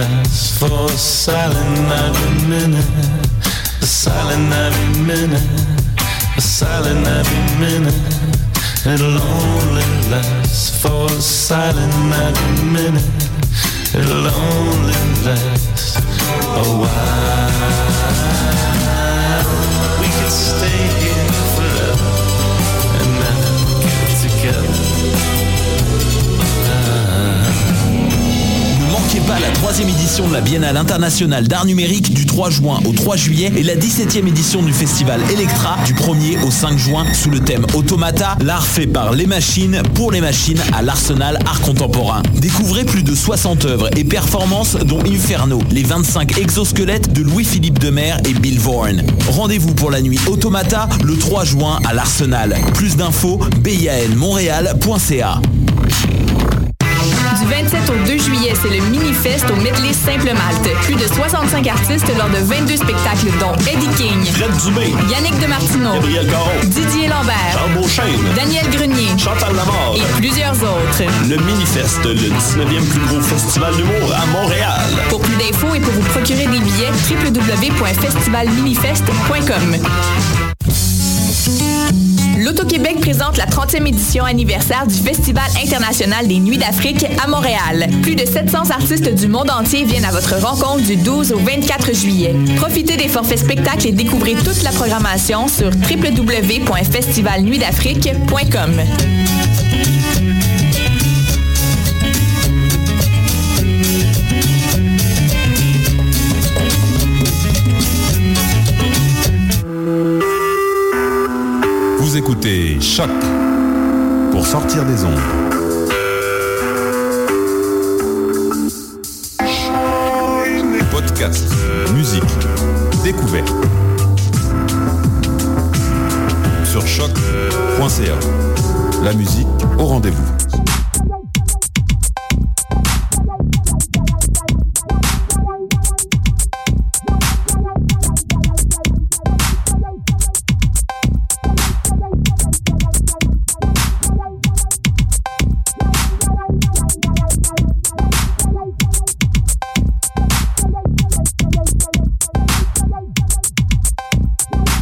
lasts for a silent every minute, a silent every minute, a silent every minute. It'll only last for a silent every minute. It'll only last a while. We could stay here forever and never get together. La troisième édition de la Biennale internationale d'art numérique du 3 juin au 3 juillet et la 17e édition du festival Electra du 1er au 5 juin sous le thème Automata, l'art fait par les machines pour les machines à l'Arsenal Art Contemporain. Découvrez plus de 60 œuvres et performances dont Inferno, les 25 exosquelettes de Louis-Philippe Demer et Bill Vaughan. Rendez-vous pour la nuit Automata le 3 juin à l'Arsenal. Plus d'infos, bianmontréal.ca. Du 27 au 2 juillet, c'est le Mini-Fest au Medley Simple Malte. Plus de 65 artistes lors de 22 spectacles dont Eddie King, Fred Dubé, Yannick Demartino, Gabriel Caron, Didier Lambert, Charles Beauchesne, Daniel Grenier Chantal Lamar. et plusieurs autres. Le Minifest, le 19e plus gros festival d'humour à Montréal. Pour plus d'infos et pour vous procurer des billets, www.festivalminifest.com. L'Auto-Québec présente la 30e édition anniversaire du Festival international des Nuits d'Afrique à Montréal. Plus de 700 artistes du monde entier viennent à votre rencontre du 12 au 24 juillet. Profitez des forfaits spectacles et découvrez toute la programmation sur www.festivalnuitdafrique.com. Choc pour sortir des ondes. Podcast, musique, découverte. Sur choc.ca. La musique au rendez-vous.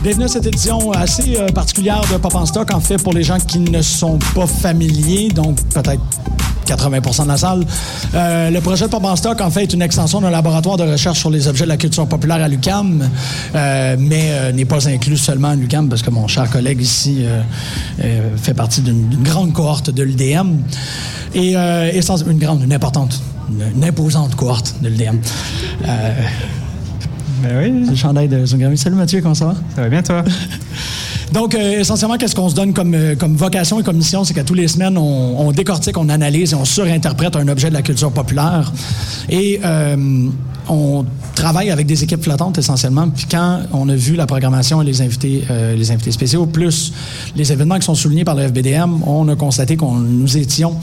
Bienvenue à cette édition assez euh, particulière de Pop en Stock, en fait, pour les gens qui ne sont pas familiers, donc peut-être 80% de la salle. Euh, le projet de Pop en Stock, en fait, est une extension d'un laboratoire de recherche sur les objets de la culture populaire à l'UCAM, euh, mais n'est pas inclus seulement à l'UCAM, parce que mon cher collègue ici fait partie d'une grande cohorte de l'UDM. Et, et sans- une grande, une importante, une, une imposante cohorte de l'UDM. Ben oui, c'est le chandail de Zungami. Salut Mathieu, comment ça va? ça va bien toi? Donc, euh, essentiellement, qu'est-ce qu'on se donne comme, euh, comme vocation et comme mission, c'est qu'à tous les semaines, on, on décortique, on analyse et on surinterprète un objet de la culture populaire. Et euh, on travaille avec des équipes flottantes essentiellement. Puis quand on a vu la programmation et les invités, euh, les invités spéciaux, plus les événements qui sont soulignés par le FBDM, on a constaté qu'on nous étions,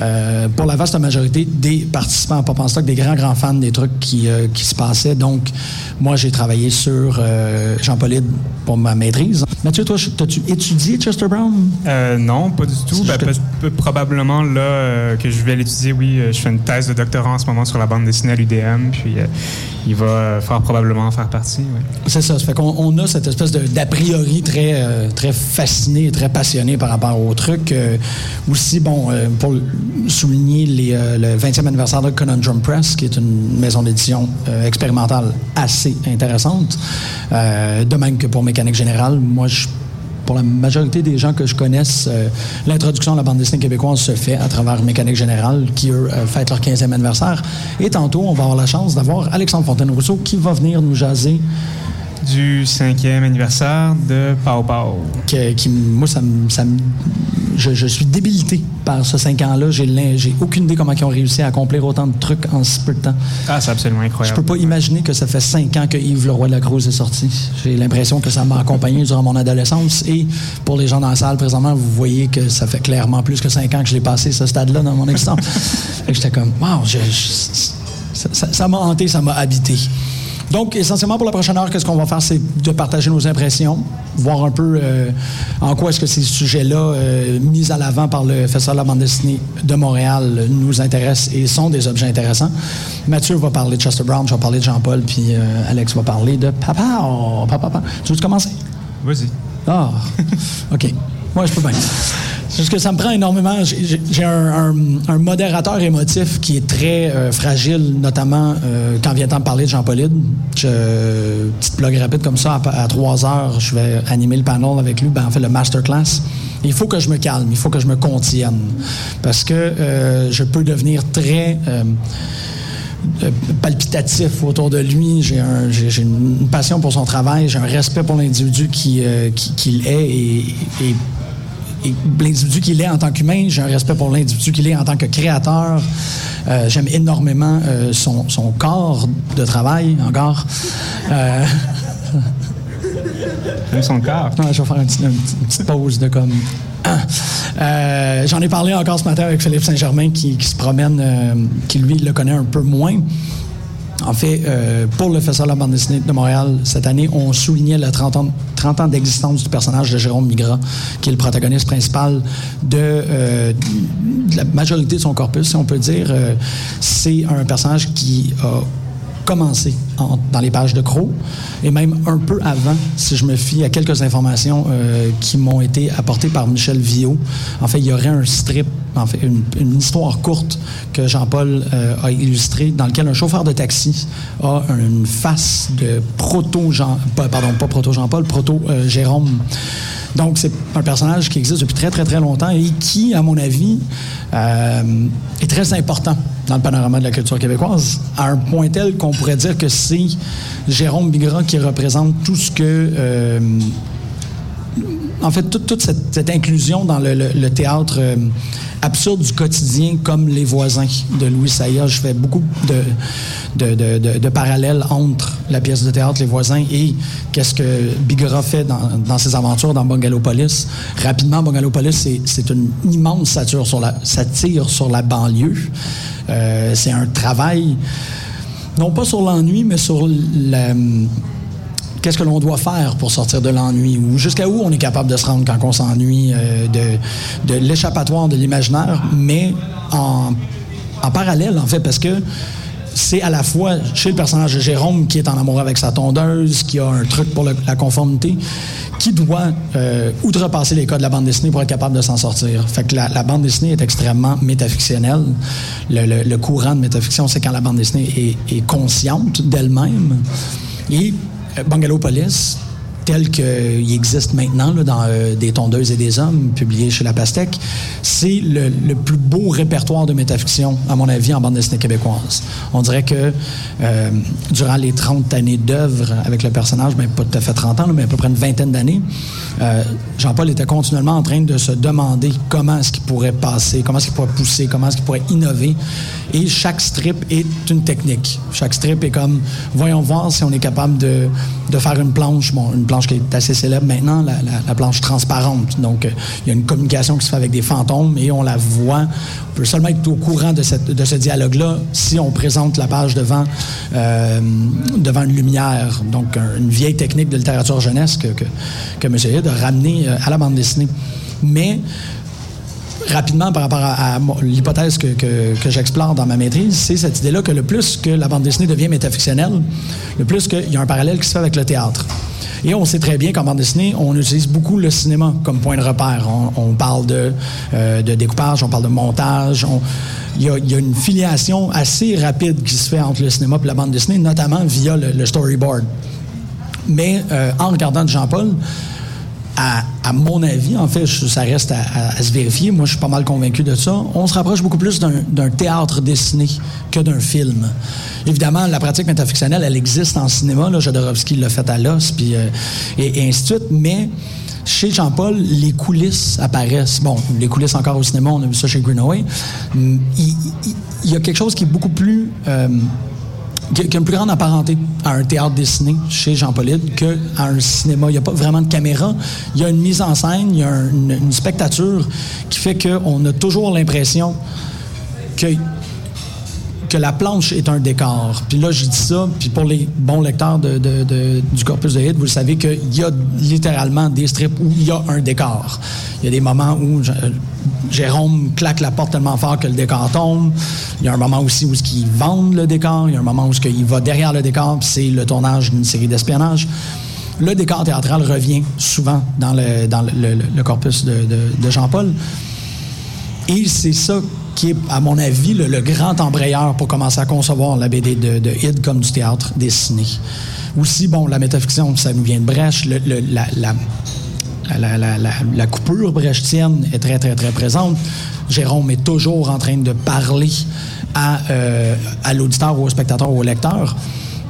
euh, pour la vaste majorité des participants à Pop en Stock, des grands, grands fans des trucs qui, euh, qui se passaient. Donc, moi, j'ai travaillé sur Jean-Paulide pour ma maîtrise. Mathieu, toi, as-tu étudié Chester Brown? Non, pas du tout. Ben, te- probablement là que je vais l'étudier, oui. je fais une thèse de doctorat en ce moment sur la bande dessinée à l'UDM, puis il va euh, fort probablement en faire partie. C'est ça. On a cette espèce d'a priori très, euh, très fasciné très passionné par rapport au truc. Euh, aussi, bon, euh, pour souligner euh, le 20e anniversaire de Conundrum Press, qui est une maison d'édition euh, expérimentale assez intéressante. Euh, de même que pour Mécanique Générale, moi, je pour la majorité des gens que je connaisse, euh, l'introduction à la bande dessinée québécoise se fait à travers Mécanique Générale, qui, eux, euh, fêtent leur 15e anniversaire. Et tantôt, on va avoir la chance d'avoir Alexandre Fontaine-Rousseau qui va venir nous jaser Du cinquième anniversaire de Pau Pau. que- qui, moi, ça ça je, je suis débilité par ce cinq ans-là. J'ai, aucune idée comment ils ont réussi à accomplir autant de trucs en si peu de temps. Ah, c'est absolument Je incroyable. peux pas imaginer que ça fait cinq ans que Yves Leroy de la Cruz est sorti. J'ai l'impression que ça m'a accompagné durant mon adolescence. Et pour les gens dans la salle présentement, vous voyez que ça fait clairement plus que cinq ans que je l'ai passé ce stade-là dans mon existence. J'étais comme, wow, je- je- ça m'a hanté, ça m'a habité. Donc, essentiellement, pour la prochaine heure, qu'est-ce qu'on va faire? C'est de partager nos impressions, voir un peu euh, en quoi est-ce que ces sujets-là, euh, mis à l'avant par le Festival de la bande dessinée de Montréal, nous intéressent et sont des objets intéressants. Mathieu va parler de Chester Brown, je vais parler de Jean-Paul, puis euh, Alex va parler de Papa. Oh, papa, papa. Tu veux commencer? Vas-y. Ah, OK. Moi, je peux bien. Parce que ça me prend énormément. J'ai un, modérateur émotif qui est très euh, fragile, notamment euh, quand vient temps de parler de Jean-Paulide. Je, petite blog rapide comme ça, à, à trois heures, je vais animer le panel avec lui, ben, en fait le masterclass. Il faut que je me calme, il faut que je me contienne. Parce que euh, je peux devenir très. palpitatif autour de lui. J'ai un- j'ai- j'ai une passion pour son travail, j'ai un respect pour l'individu qui, qui- est et l'individu qu'il est en tant qu'humain, j'ai un respect pour l'individu qu'il est en tant que créateur. Euh, J'aime énormément euh, son, son corps de travail, encore. Euh, J'aime son corps. Je vais faire une petite, une pause de comme. Euh, J'en ai parlé encore ce matin avec Philippe Saint-Germain qui, qui se promène, euh, qui lui le connaît un peu moins. En fait, euh, pour le Festival de la bande de Montréal, cette année, on soulignait le 30 ans, 30 ans d'existence du personnage de Jérôme Migras, qui est le protagoniste principal de, euh, de la majorité de son corpus, si on peut dire. Euh, C'est un personnage qui a commencé en- dans les pages de Crow, et même un peu avant, si je me fie à quelques informations qui m'ont été apportées par Michel Viau. En fait, il y aurait un strip, en fait, une, histoire courte que Jean-Paul euh, a illustrée, dans lequel un chauffeur de taxi a une face de proto-Jean, pardon, pas proto-Jean-Paul, proto-Jérôme. Donc, c'est un personnage qui existe depuis très, très, très longtemps et qui, à mon avis, euh, est très important dans le panorama de la culture québécoise, à un point tel qu'on pourrait dire que c'est Jérôme Bigras qui représente tout ce que... euh, en fait, toute, cette, inclusion dans le, théâtre euh, absurde du quotidien, comme Les Voisins de Louis Saya. Je fais beaucoup de, parallèles entre la pièce de théâtre Les Voisins et qu'est-ce que Bigora fait dans, ses aventures dans Bungalopolis. Rapidement, Bungalopolis, c'est une immense satire sur la, satire sur la banlieue. Euh, c'est un travail, non pas sur l'ennui, mais sur la qu'est-ce que l'on doit faire pour sortir de l'ennui ou jusqu'à où on est capable de se rendre quand on s'ennuie euh, de, de l'échappatoire de l'imaginaire, mais en, en parallèle, en fait, parce que c'est à la fois chez le personnage de Jérôme qui est en amour avec sa tondeuse, qui a un truc pour la conformité, qui doit euh, outrepasser les codes de la bande dessinée pour être capable de s'en sortir. Fait que la, bande dessinée est extrêmement métafictionnelle. Le, le- le courant de métafiction, c'est quand la bande dessinée est, est consciente d'elle-même. Et euh, Bungalopolis, tel qu'il existe maintenant dans euh, Des tondeuses et des hommes, publié chez La Pastèque, c'est le, plus beau répertoire de métafiction, à mon avis, en bande dessinée québécoise. On dirait que euh, durant les 30 années d'œuvre avec le personnage, ben, pas tout à fait 30 ans, mais à peu près une vingtaine d'années, euh, Jean-Paul était continuellement en train de se demander comment est-ce qu'il pourrait passer, comment est-ce qu'il pourrait pousser, comment est-ce qu'il pourrait innover. Et chaque strip est une technique. Chaque strip est comme, voyons voir si on est capable de, de faire une planche, une planche qui est assez célèbre maintenant, la, la- la planche transparente. Donc, euh, il y a une communication qui se fait avec des fantômes et on la voit. On peut seulement être au courant de, ce dialogue-là si on présente la page devant, euh, devant une lumière. Donc, un- une vieille technique de littérature jeunesse que, que, que M. Hyde a ramené euh, à la bande dessinée. Mais rapidement par rapport à, l'hypothèse que, que- j'explore dans ma maîtrise, c'est cette idée-là que le plus que la bande dessinée devient métafictionnelle, le plus qu'il y a un parallèle qui se fait avec le théâtre. Et on sait très bien qu'en bande dessinée, on utilise beaucoup le cinéma comme point de repère. On, parle de, euh, de découpage, on parle de montage. on- Il y, a, une filiation assez rapide qui se fait entre le cinéma et la bande dessinée, notamment via le, storyboard. Mais euh, en regardant Jean-Paul, à, mon avis, en fait, ça reste à, se vérifier. Moi, je suis pas mal convaincu de ça. On se rapproche beaucoup plus d'un théâtre dessiné que d'un film. Évidemment, la pratique métafictionnelle, elle existe en cinéma. Là, l'a fait à l'os, puis euh, et, ainsi de suite. Mais chez Jean-Paul, les coulisses apparaissent. Bon, les coulisses encore au cinéma, on a vu ça chez Greenaway. Il, il- il y a quelque chose qui est beaucoup plus euh, qui a une plus grande apparenté à un théâtre dessiné chez Jean Paulide qu'à un cinéma. Il n'y a pas vraiment de caméra. Il y a une mise en scène, il y a un- une, une spectature qui fait qu'on a toujours l'impression que, que la planche est un décor. Puis là, je dis ça, puis pour les bons lecteurs du corpus de hit, vous savez qu'il y a littéralement des strips où il y a un décor. Il y a des moments où Jérôme claque la porte tellement fort que le décor tombe. Il y a un moment aussi où ils vendent le décor. Il y a un moment où il va derrière le décor, puis c'est le tournage d'une série d'espionnage. Le décor théâtral revient souvent dans le, corpus de- de Jean-Paul. Et c'est ça qui est, à mon avis, le, grand embrayeur pour commencer à concevoir la BD de, de comme du théâtre dessiné. Aussi, bon, la métafiction, ça nous vient de Brecht. La coupure brechtienne est très, très, très présente. Jérôme est toujours en train de parler à, euh, à l'auditeur ou au spectateur ou au lecteur.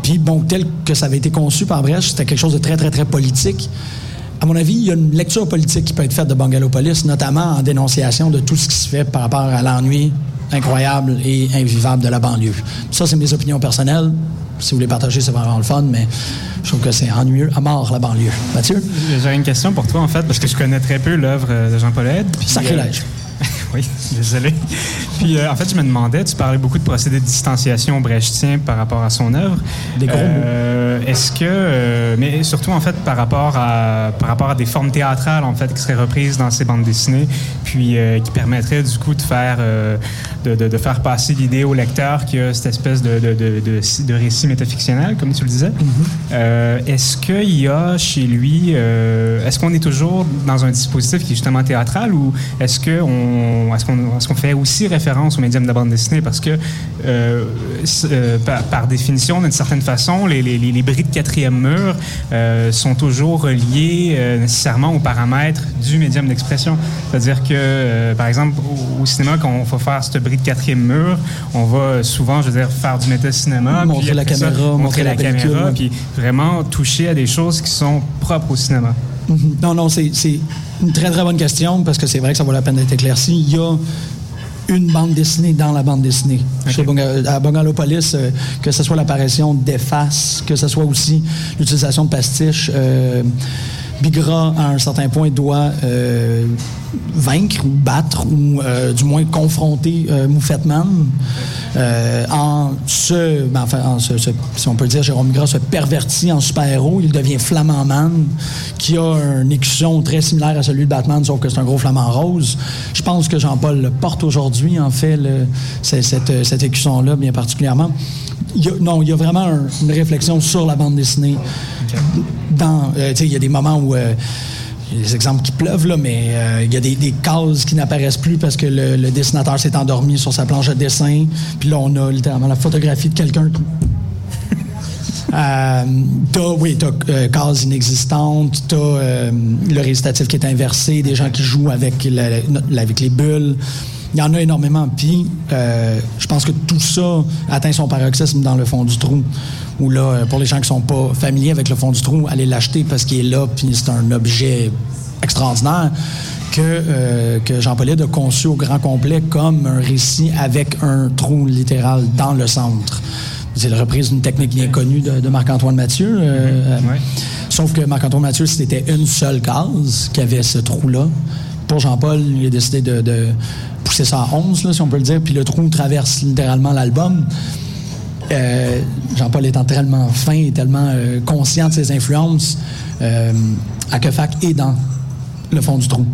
Puis, bon, tel que ça avait été conçu par Brecht, c'était quelque chose de très, très, très politique. À mon avis, il y a une lecture politique qui peut être faite de Bungalopolis, notamment en dénonciation de tout ce qui se fait par rapport à l'ennui incroyable et invivable de la banlieue. Ça, c'est mes opinions personnelles. Si vous les partagez, c'est vraiment le fun, mais je trouve que c'est ennuyeux à mort, la banlieue. Mathieu? J'aurais une question pour toi, en fait, parce que je connais très peu l'œuvre euh, de Jean-Paul Aide. puis, Sacrilège. Oui, désolé. Puis, euh, en fait, je me demandais, tu parlais beaucoup de procédés de distanciation brechtien par rapport à son œuvre. Des gros Euh, Est-ce que, euh, mais surtout en fait par rapport à par rapport à des formes théâtrales en fait qui seraient reprises dans ces bandes dessinées, puis euh, qui permettraient du coup de faire euh, de, de- de faire passer l'idée au lecteur qu'il y a cette espèce de, de, récit métafictionnel, comme tu le disais. Euh, est-ce qu'il y a chez lui, euh, est-ce qu'on est toujours dans un dispositif qui est justement théâtral ou est-ce qu'on est-ce qu'on est-ce qu'on fait aussi référence au médium de la bande dessinée? Parce que euh, par, par définition, d'une certaine façon, les, les, de quatrième mur sont toujours reliés euh, nécessairement aux paramètres du médium d'expression. C'est-à-dire que, par exemple, au, au cinéma, quand on va faire ce bris de quatrième mur, on va souvent, je veux dire, faire du méta-cinéma. Montrer puis la ça, caméra, montrer montrer la, la caméra, ouais. puis vraiment toucher à des choses qui sont propres au cinéma. Mhm. Non, non, c'est une très, très bonne question parce que c'est vrai que ça vaut la peine d'être éclairci. Il y a une bande dessinée dans la bande dessinée. Chez Bunga- à Bungalopolis, euh, que ce soit l'apparition d'effaces, que ce soit aussi l'utilisation de pastiches. euh, Bigra, à un certain point, doit euh, vaincre ou battre ou euh, du moins confronter euh, Moufetman euh, en se, ben, enfin, en se- se- si on peut dire, Jérôme Bigra se pervertit en super-héros. Il devient Flamand Man, qui a une écusson très similaire à celui de Batman, sauf que c'est un gros flamant rose. Je pense que Jean-Paul le porte aujourd'hui, en fait, le- cette, cette écusson-là, bien particulièrement. Il y a- non, il y a vraiment un- une réflexion sur la bande dessinée. Dans, euh, il y a des moments où des exemples qui pleuvent, là, mais euh, il y a des, des cases qui n'apparaissent plus parce que le, dessinateur s'est endormi sur sa planche de dessin. Puis là, on a littéralement la photographie de quelqu'un qui. Euh, t'as, oui, t'as euh, cases inexistantes, t'as euh, le récitatif qui est inversé, des gens qui jouent avec les bulles. Il y en a énormément. Puis, euh, je pense que tout ça atteint son paroxysme dans le fond du trou. Où là, euh, pour les gens qui sont pas familiers avec le fond du trou, allez l'acheter parce qu'il est là, puis c'est un objet extraordinaire que, euh, que Jean-Paul a conçu au grand complet comme un récit avec un trou littéral dans le centre. C'est la reprise d'une technique bien connue de, de Marc-Antoine Mathieu. euh, Ouais. Sauf que Marc-Antoine Mathieu, c'était une seule case qui avait ce trou-là. Jean-Paul, il a décidé de, de pousser ça à 11, là, si on peut le dire, puis le trou traverse littéralement l'album. Euh, Jean-Paul étant tellement fin et tellement euh, conscient de ses influences, euh, Akefac est dans le fond du trou.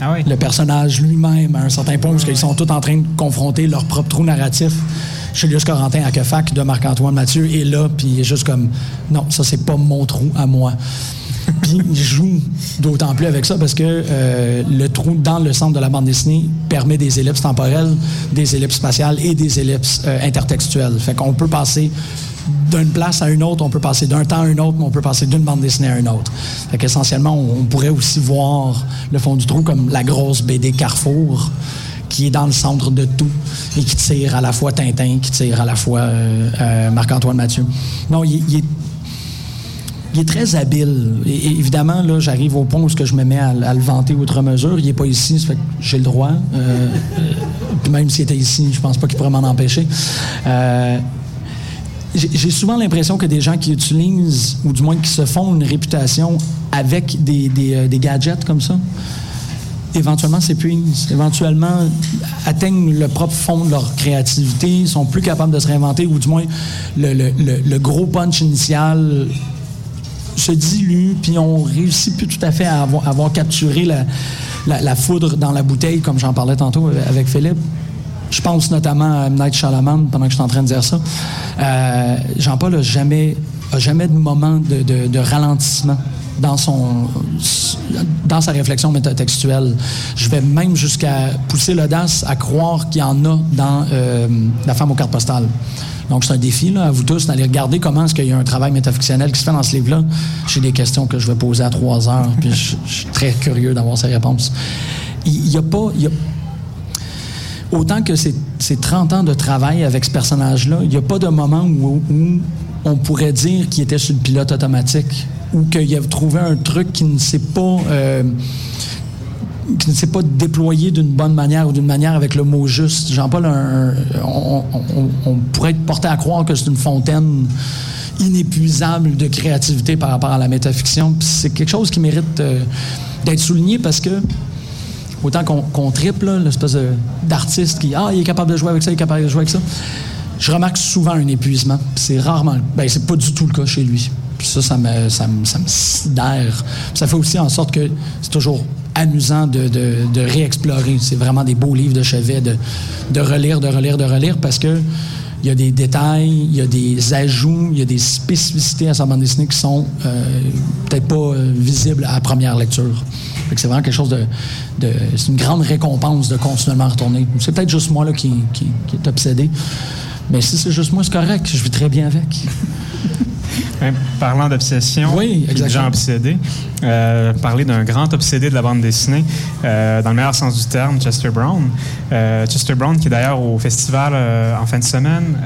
Ah oui. Le personnage lui-même, à un certain point, où ils sont tous en train de confronter leur propre trou narratif. Julius Corentin à Kefac de Marc-Antoine Mathieu est là, puis il est juste comme non, ça c'est pas mon trou à moi. puis il joue d'autant plus avec ça parce que euh, le trou dans le centre de la bande dessinée permet des ellipses temporelles, des ellipses spatiales et des ellipses euh, intertextuelles. Fait qu'on peut passer d'une place à une autre, on peut passer d'un temps à un autre, mais on peut passer d'une bande dessinée à une autre. Fait qu'essentiellement, on, on pourrait aussi voir le fond du trou comme la grosse BD Carrefour qui est dans le centre de tout et qui tire à la fois Tintin, qui tire à la fois euh, euh, Marc-Antoine Mathieu. Non, il, est il est très habile. Évidemment, là, j'arrive au point où que je me mets à, le vanter outre mesure. Il n'est pas ici, ça fait que j'ai le droit. Euh, puis même s'il était ici, je pense pas qu'il pourrait m'en empêcher. J'ai souvent l'impression que des gens qui utilisent, ou du moins qui se font une réputation avec des gadgets comme ça, éventuellement s'épuisent, éventuellement atteignent le propre fond de leur créativité, sont plus capables de se réinventer, ou du moins le, le- le- gros punch initial se dilue, puis on réussit plus tout à fait à avoir, capturé la, la- foudre dans la bouteille, comme j'en parlais tantôt avec Philippe. Je pense notamment à M. Night Shyamalan, pendant que je suis en train de dire ça. Euh, Jean-Paul n'a jamais, a jamais de moment de, ralentissement dans, son, dans sa réflexion métatextuelle. Je vais même jusqu'à pousser l'audace à croire qu'il y en a dans euh, La femme aux cartes postales. Donc, c'est un défi là, à vous tous d'aller regarder comment est-ce qu'il y a un travail métafictionnel qui se fait dans ce livre-là. J'ai des questions que je vais poser à trois heures, puis je, suis très curieux d'avoir ces réponses. Il n'y a pas... y a- autant que c'est 30 ans de travail avec ce personnage-là, il n'y a pas de moment où on pourrait dire qu'il était sur le pilote automatique ou qu'il a trouvé un truc qui ne s'est pas... euh, déployé d'une bonne manière ou d'une manière avec le mot juste. Jean-Paul, on, pourrait être porté à croire que c'est une fontaine inépuisable de créativité par rapport à la métafiction. C'est quelque chose qui mérite euh, d'être souligné parce que autant qu'on triple l'espèce d'artiste qui ah il est capable de jouer avec ça, il est capable de jouer avec ça. Je remarque souvent un épuisement. Puis C'est rarement, ben c'est pas du tout le cas chez lui. Puis ça, ça me, ça me, ça me sidère. Ça fait aussi en sorte que c'est toujours amusant de, de, de réexplorer. C'est vraiment des beaux livres de chevet, de, de relire, de relire, de relire, parce que il y a des détails, il y a des ajouts, il y a des spécificités à sa bande dessinée qui sont euh, peut-être pas euh, visibles à la première lecture. C'est vraiment quelque chose de... de- c'est une grande récompense de continuellement retourner. C'est peut-être juste moi là, qui, qui, qui est obsédé. Mais si c'est juste moi, c'est correct. Je vis très bien avec. Hein, parlant d'obsession, Oui, de gens obsédés, euh, parler d'un grand obsédé de la bande dessinée, euh, dans le meilleur sens du terme, Chester Brown. Euh, Chester Brown, qui est d'ailleurs au festival en fin de semaine,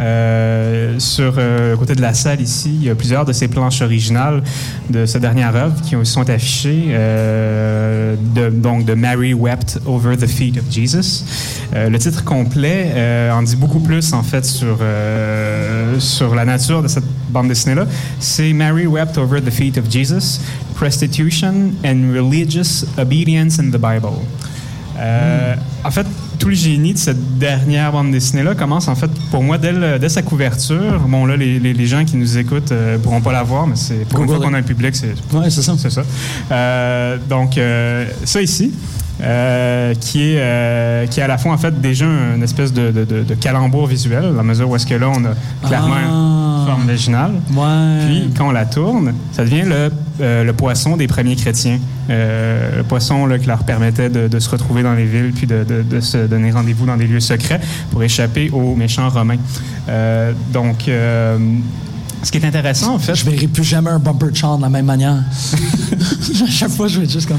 sur le côté de la salle ici, il y a plusieurs de ses planches originales de sa dernière œuvre qui ont- sont affichées, de, donc de Mary Wept Over the Feet of Jesus. Le titre complet en dit beaucoup plus en fait sur, sur la nature de cette bande dessinée-là. C'est Mary Wept Over the Feet of Jesus, Prostitution and Religious Obedience in the Bible. Euh, En fait, tout le génie de cette dernière bande dessinée-là commence, en fait, pour moi, dès, le- dès sa couverture. Bon, là, les, les- les gens qui nous écoutent ne pourront pas la voir, mais c'est pour une fois qu'on a un public, c'est c'est ça. ça. Euh, donc, euh, ça ici, euh, qui, est, euh, qui est à la fois, en fait, déjà une espèce de, de, de- de calembour visuel, à la mesure où est-ce que là, on a clairement Ah. une forme vaginale. Ouais. Puis, quand on la tourne, ça devient le, euh, le poisson des premiers chrétiens. Le poisson là, qui leur permettait de, se retrouver dans les villes puis de, se donner rendez-vous dans des lieux secrets pour échapper aux méchants romains. Donc, ce qui est intéressant, en fait, Je verrai plus jamais un bumper chart de la même manière. à chaque fois, je vais être juste comme.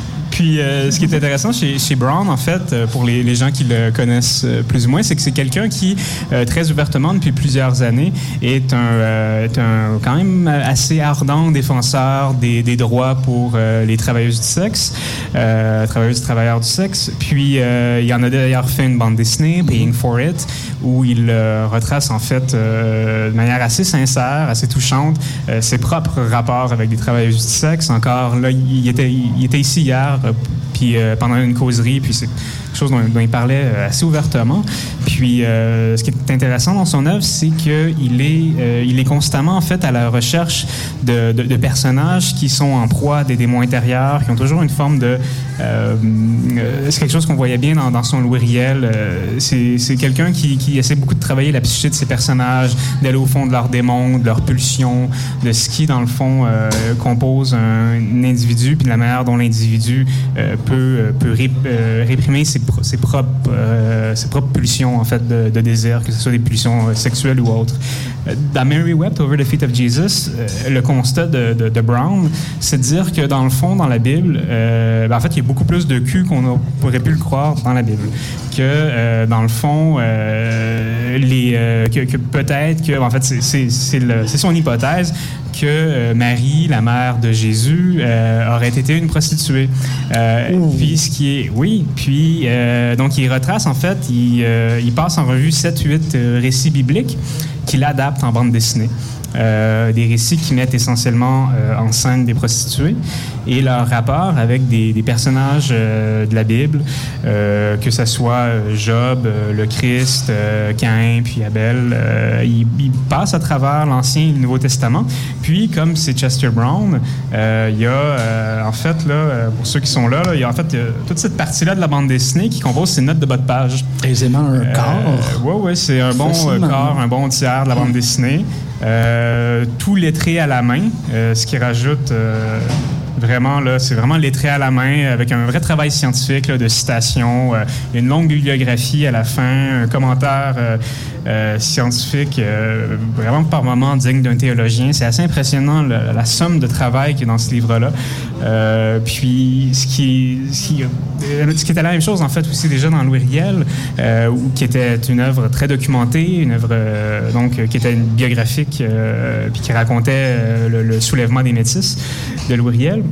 Puis, euh, ce qui est intéressant chez, chez Brown, en fait, euh, pour les, les gens qui le connaissent euh, plus ou moins, c'est que c'est quelqu'un qui, euh, très ouvertement depuis plusieurs années, est un, euh, est un quand même assez ardent défenseur des, des droits pour euh, les travailleuses du sexe, euh, travailleuses et travailleurs du sexe. Puis, euh, il en a d'ailleurs fait une bande dessinée, Paying for It, où il euh, retrace en fait euh, de manière assez sincère, assez touchante, euh, ses propres rapports avec des travailleuses du sexe. Encore là, il était, il était ici hier, euh, euh, pendant une causerie, puis c'est quelque chose dont, il parlait euh, assez ouvertement. Puis euh, ce qui est intéressant dans son œuvre, c'est qu'il est, il est constamment en fait à la recherche de, personnages qui sont en proie à des démons intérieurs, qui ont toujours une forme de... c'est quelque chose qu'on voyait bien dans, son Louis Riel. c'est quelqu'un qui, essaie beaucoup de travailler la psyché de ses personnages, d'aller au fond de leurs démons, de leurs pulsions, de ce qui, dans le fond, compose un, un individu, puis de la manière dont l'individu euh, peut, euh, euh, réprimer euh, ses propres pulsions, en fait, de, désir, que ce soit des pulsions sexuelles ou autres. Dans Mary Wept Over the Feet of Jesus, le constat de, Brown, c'est de dire que, dans le fond, dans la Bible, ben, en fait, il y a beaucoup plus de cul qu'on a- pourrait pu le croire dans la Bible. Que, dans le fond, que, peut-être que, en fait, c'est son hypothèse que euh, Marie, la mère de Jésus, euh, aurait été une prostituée. Euh, puis ce qui est, oui, puis euh, donc il retrace en fait, il, il passe en revue 7-8 récits bibliques qu'il adapte en bande dessinée. Euh, des récits qui mettent essentiellement euh, en scène des prostituées et leur rapport avec des, des personnages euh, de la Bible, que ce soit Job, le Christ, Caïn, puis Abel. Euh, il, il passe à travers l'Ancien et le Nouveau Testament. Puis, comme c'est Chester Brown, il y a, en fait, là, pour ceux qui sont là, il y a en fait toute cette partie-là de la bande dessinée qui compose ces notes de bas de page. Aisément un quart. oui, oui, c'est un bon quart, un bon tiers de la bande dessinée. Euh, tout lettré à la main, euh, ce qui rajoute euh, vraiment, là, c'est vraiment lettré à la main avec un vrai travail scientifique là, de citations, euh, une longue bibliographie à la fin, un commentaire euh, euh, scientifique vraiment par moments digne d'un théologien. C'est assez impressionnant la somme de travail qui est dans ce livre-là. Puis ce qui, ce, qui, ce qui était la même chose en fait aussi déjà dans Louis Riel, qui était une œuvre très documentée, une œuvre donc qui était une biographique, puis qui racontait le, le soulèvement des métis de Louis Riel.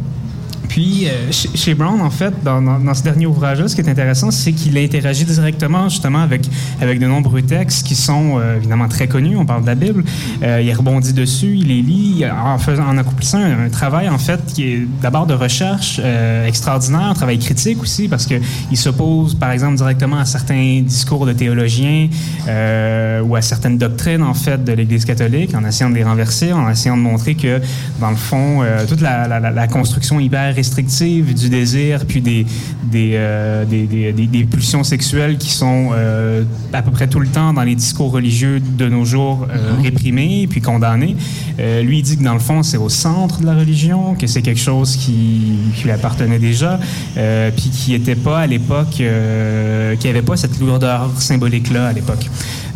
Puis, euh, chez, Brown, en fait, dans, ce dernier ouvrage-là, ce qui est intéressant, c'est qu'il a interagi directement, justement, avec, avec de nombreux textes qui sont euh, évidemment très connus. On parle de la Bible. Euh, il rebondit dessus, il les lit, en, accomplissant un, travail, en fait, qui est d'abord de recherche extraordinaire, un travail critique aussi, parce qu'il s'oppose, par exemple, directement à certains discours de théologiens ou à certaines doctrines, en fait, de l'Église catholique, en essayant de les renverser, en essayant de montrer que, dans le fond, toute la- la construction hyper restrictive du désir, puis des, des, euh, des, des- des- des pulsions sexuelles qui sont euh, à peu près tout le temps dans les discours religieux de nos jours euh, réprimés puis condamnés. Euh, lui, il dit que dans le fond, c'est au centre de la religion, que c'est quelque chose qui, qui lui appartenait déjà, puis qui n'était pas à l'époque, qui n'avait pas cette lourdeur symbolique-là à l'époque.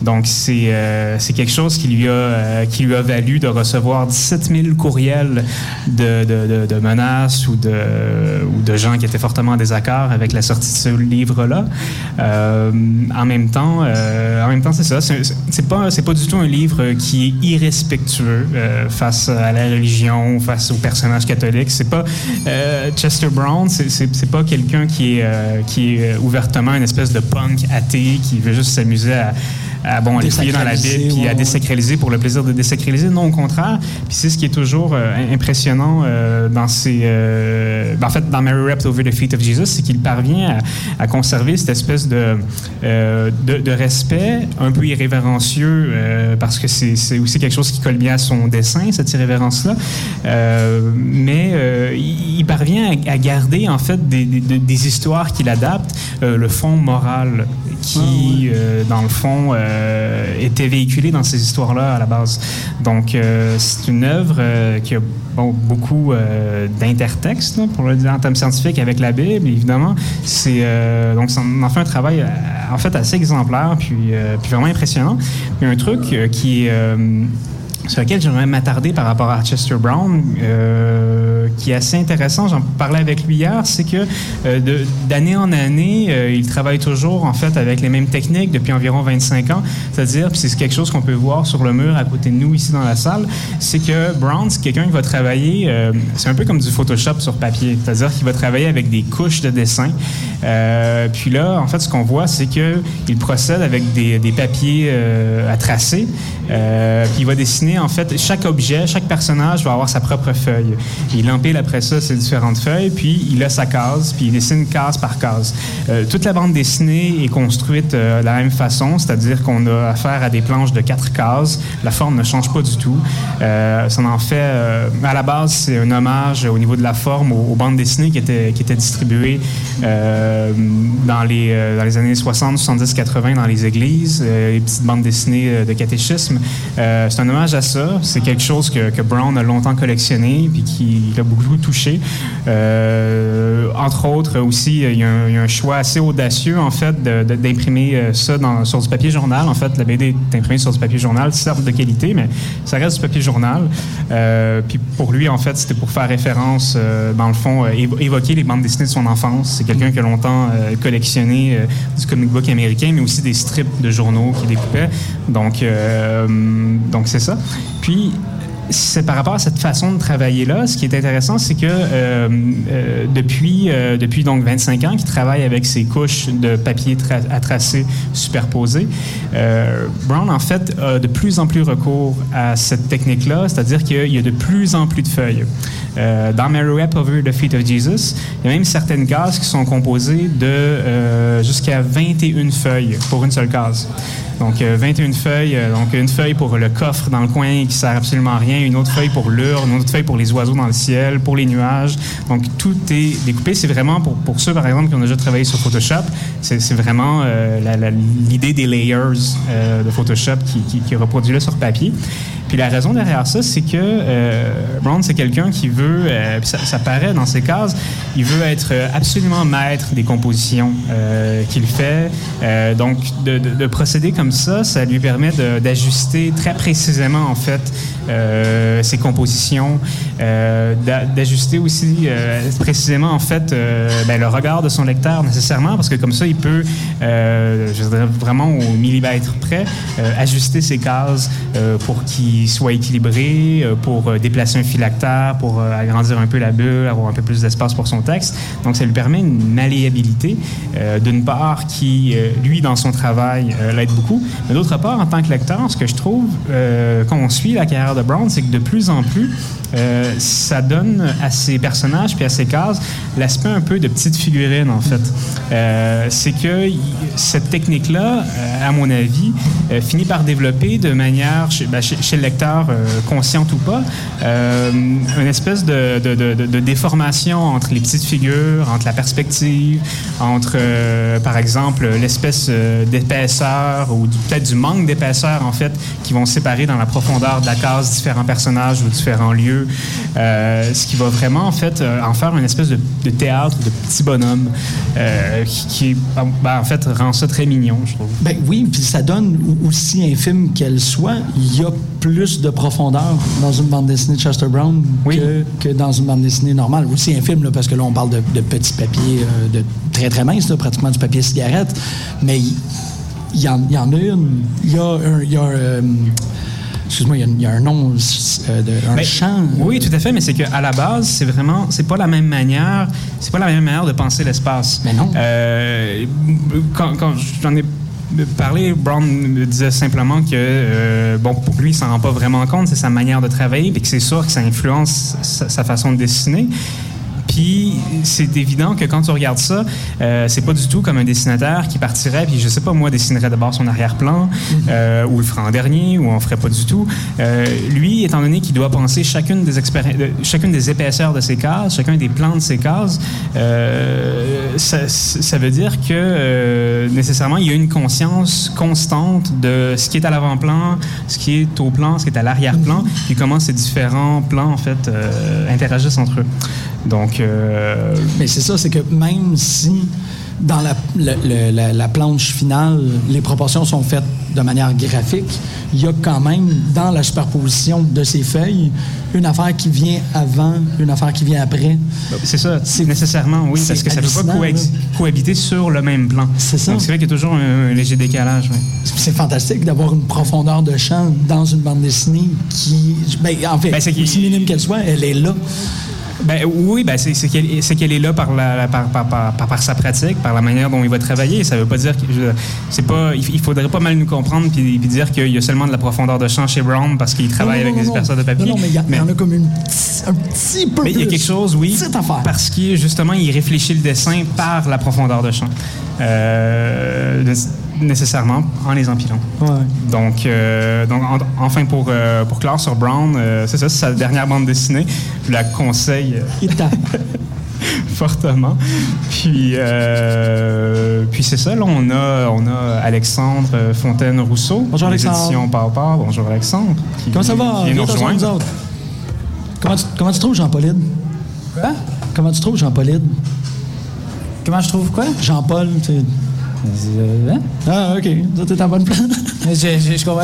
Donc, c'est euh, quelque chose qui lui, a, euh, qui lui a valu de recevoir 17 000 courriels de, de, de- de menaces ou de, ou de gens qui étaient fortement en désaccord avec la sortie de ce livre-là. Euh, en même temps, euh, en même temps, c'est ça. C'est pas, c'est pas du tout un livre qui est irrespectueux euh, face à la religion, face aux personnages catholiques. C'est pas euh, Chester Brown. C'est pas quelqu'un qui est, euh, qui est ouvertement une espèce de punk athée qui veut juste s'amuser à à bon, aller fouiller dans la Bible puis à désacraliser pour le plaisir de désacraliser. Non, au contraire. Puis c'est ce qui est toujours euh, impressionnant euh, dans ces... euh, ben, en fait, dans Mary Wept Over the Feet of Jesus, c'est qu'il parvient à, à conserver cette espèce de, euh, de, de respect un peu irrévérencieux euh, parce que c'est aussi quelque chose qui colle bien à son dessin, cette irrévérence-là. Euh, mais euh, il, parvient à, à garder, en fait, des, des- des histoires qu'il adapte, euh, le fond moral qui, euh, dans le fond, euh, était véhiculé dans ces histoires-là à la base. Donc, euh, c'est une œuvre euh, qui a beaucoup euh, d'intertextes, pour le dire en termes scientifiques, avec la Bible, évidemment. C'est euh, donc, ça en fait un travail, euh, en fait, assez exemplaire, puis, euh, puis vraiment impressionnant. Puis un truc euh, qui est euh, sur lequel j'aimerais m'attarder par rapport à Chester Brown, euh, qui est assez intéressant. J'en parlais avec lui hier, c'est que euh, d'année en année, euh, il travaille toujours en fait avec les mêmes techniques depuis environ 25 ans. C'est-à-dire, c'est quelque chose qu'on peut voir sur le mur à côté de nous ici dans la salle, c'est que Brown, c'est quelqu'un qui va travailler, c'est un peu comme du Photoshop sur papier. C'est-à-dire qu'il va travailler avec des couches de dessin. Puis là, en fait, ce qu'on voit, c'est que il procède avec des, papiers à tracer. Puis il va dessiner, en fait, chaque objet, chaque personnage va avoir sa propre feuille. Il empile après ça ses différentes feuilles, puis il a sa case, puis il dessine case par case. Euh, toute la bande dessinée est construite euh, de la même façon, c'est-à-dire qu'on a affaire à des planches de quatre cases. La forme ne change pas du tout. Euh, ça en fait, à la base, c'est un hommage au niveau de la forme aux, bandes dessinées qui étaient, qui étaient distribuées dans, les, dans les années 60, 70, 80 dans les églises, les petites bandes dessinées de catéchisme. C'est un hommage à ça. C'est quelque chose que, Brown a longtemps collectionné puis qui l'a beaucoup touché. Euh, entre autres, aussi, il y, a un, un choix assez audacieux, en fait, d'imprimer euh, ça sur du papier journal. En fait, la BD est imprimée sur du papier journal, certes de qualité, mais ça reste du papier journal. Euh, puis pour lui, en fait, c'était pour faire référence, dans le fond, évo- évoquer les bandes dessinées de son enfance. C'est quelqu'un qui a longtemps collectionné du comic book américain, mais aussi des strips de journaux qu'il découpait. Donc, donc c'est ça. Puis, c'est par rapport à cette façon de travailler-là, ce qui est intéressant, c'est que euh, euh, depuis, euh, depuis donc 25 ans qu'il travaille avec ces couches de papier à tracer superposées, Brown, en fait, a de plus en plus recours à cette technique-là, c'est-à-dire qu'il y a de plus en plus de feuilles. Dans Mary Rap Over the Feet of Jesus, il y a même certaines cases qui sont composées de jusqu'à 21 feuilles pour une seule case. Donc, euh, 21 feuilles, euh, donc une feuille pour le coffre dans le coin qui sert absolument à rien, une autre feuille pour l'urne, une autre feuille pour les oiseaux dans le ciel, pour les nuages. Donc, tout est découpé. C'est vraiment pour, ceux, par exemple, qui ont déjà travaillé sur Photoshop, c'est vraiment euh, l'idée des layers euh, de Photoshop qui, qui, qui reproduit là sur papier. Puis la raison derrière ça, c'est que euh, Brown, c'est quelqu'un qui veut, euh, ça, paraît dans ses cases, il veut être absolument maître des compositions euh, qu'il fait. Donc, de, de- de procéder comme ça, ça lui permet d'ajuster très précisément, en fait, ses compositions, d'a- d'ajuster aussi précisément, en fait, ben, le regard de son lecteur nécessairement, parce que comme ça, il peut, je dirais vraiment au millimètre près, ajuster ses cases pour qu'il soit équilibré, euh, pour euh, déplacer un phylactère, pour euh, agrandir un peu la bulle, avoir un peu plus d'espace pour son texte. Donc, ça lui permet une malléabilité, d'une part, qui, lui, dans son travail, l'aide beaucoup, mais d'autre part, en tant que lecteur, ce que je trouve, euh, quand on suit la carrière de Brown, c'est que de plus en plus, ça donne à ses personnages puis à ses cases l'aspect un peu de petite figurine, en fait. C'est que cette technique-là, à mon avis, finit par développer de manière, chez, ben, chez le lecteur, euh, consciente ou pas, euh, une espèce de, déformation entre les petites figures, entre la perspective, entre, euh, par exemple, l'espèce d'épaisseur ou peut-être du manque d'épaisseur, en fait, qui vont séparer dans la profondeur de la case différents personnages ou différents lieux, ce qui va vraiment, en fait, en faire une espèce de, théâtre de petit bonhomme qui, ben, en fait, rend ça très mignon, je trouve. Ben oui, puis ça donne, aussi infime qu'elle soit, il y a plus de profondeur dans une bande dessinée de Chester Brown Oui. que, que dans une bande dessinée normale. Aussi infime, là, parce que là, on parle de, de petits papiers euh, de très, très minces, là, pratiquement du papier cigarette. Mais il y, en, il y en a une. Il y a un. il y a, euh, Excuse-moi, il y a, il y a un nom, euh, de, un Ben, chant. Oui, tout à fait, mais c'est qu'à la base, c'est vraiment, c'est pas la même manière, c'est pas la même manière de penser l'espace. Mais non. Euh, quand, quand j'en ai parlé, Brown disait simplement que, euh, bon, pour lui, il s'en rend pas vraiment compte, c'est sa manière de travailler, et que c'est sûr que ça influence sa façon de dessiner. Puis c'est évident que quand tu regardes ça, euh, c'est pas du tout comme un dessinateur qui partirait, puis je sais pas, moi, dessinerait d'abord son arrière-plan, euh, ou le ferait en dernier, ou on ferait pas du tout. Euh, lui, étant donné qu'il doit penser chacune des, expéri- de- chacune des épaisseurs de ses cases, chacun des plans de ses cases, euh, ça, ça veut dire que nécessairement, il y a une conscience constante de ce qui est à l'avant-plan, ce qui est au plan, ce qui est à l'arrière-plan, puis comment ces différents plans, en fait, interagissent entre eux. Donc, euh, Mais c'est ça, c'est que même si dans la, le- le- la, la planche finale, les proportions sont faites de manière graphique, il y a quand même dans la superposition de ces feuilles une affaire qui vient avant, une affaire qui vient après. c'est ça, C'est- nécessairement, oui, parce que ça ne peut pas coex- cohabiter sur le même plan. C'est ça. Donc, c'est vrai qu'il y a toujours un, un léger décalage. oui. C'est fantastique d'avoir une profondeur de champ dans une bande dessinée qui, ben, en fait, Ben, aussi minime qu'elle soit, elle est là. Ben, oui, ben, c'est qu'elle est là par, la, la- par, par, par, par- par sa pratique, par la manière dont il va travailler. Ça veut pas dire que c'est pas. Il, faudrait pas mal nous comprendre puis, puis dire qu'il y a seulement de la profondeur de champ chez Brown parce qu'il travaille Non, non, avec des épaisseurs de papier. Non, non, mais il y, en a comme une, un petit peu Mais il y a quelque chose, oui, parce qu'il justement il réfléchit le dessin par la profondeur de champ, Euh, nécessairement en les empilant. Ouais. Donc, euh, donc en- enfin pour euh, pour clore sur Brown, euh, c'est ça, c'est sa dernière bande dessinée. Je la conseille. fortement. Puis, euh, puis c'est ça, là, on a, on a Alexandre Fontaine-Rousseau. Bonjour, Alexandre. Bonjour Alexandre. qui- Comment ça va? Qui nous rejoindre. autres. Comment tu, comment tu trouves Jean-Paulide? Quoi? Comment tu trouves Jean-Paulide? Comment je trouve quoi? Jean-Paul, tu sais? Ah, OK. Ça, t'es en bonne place. Je, je, je comprends.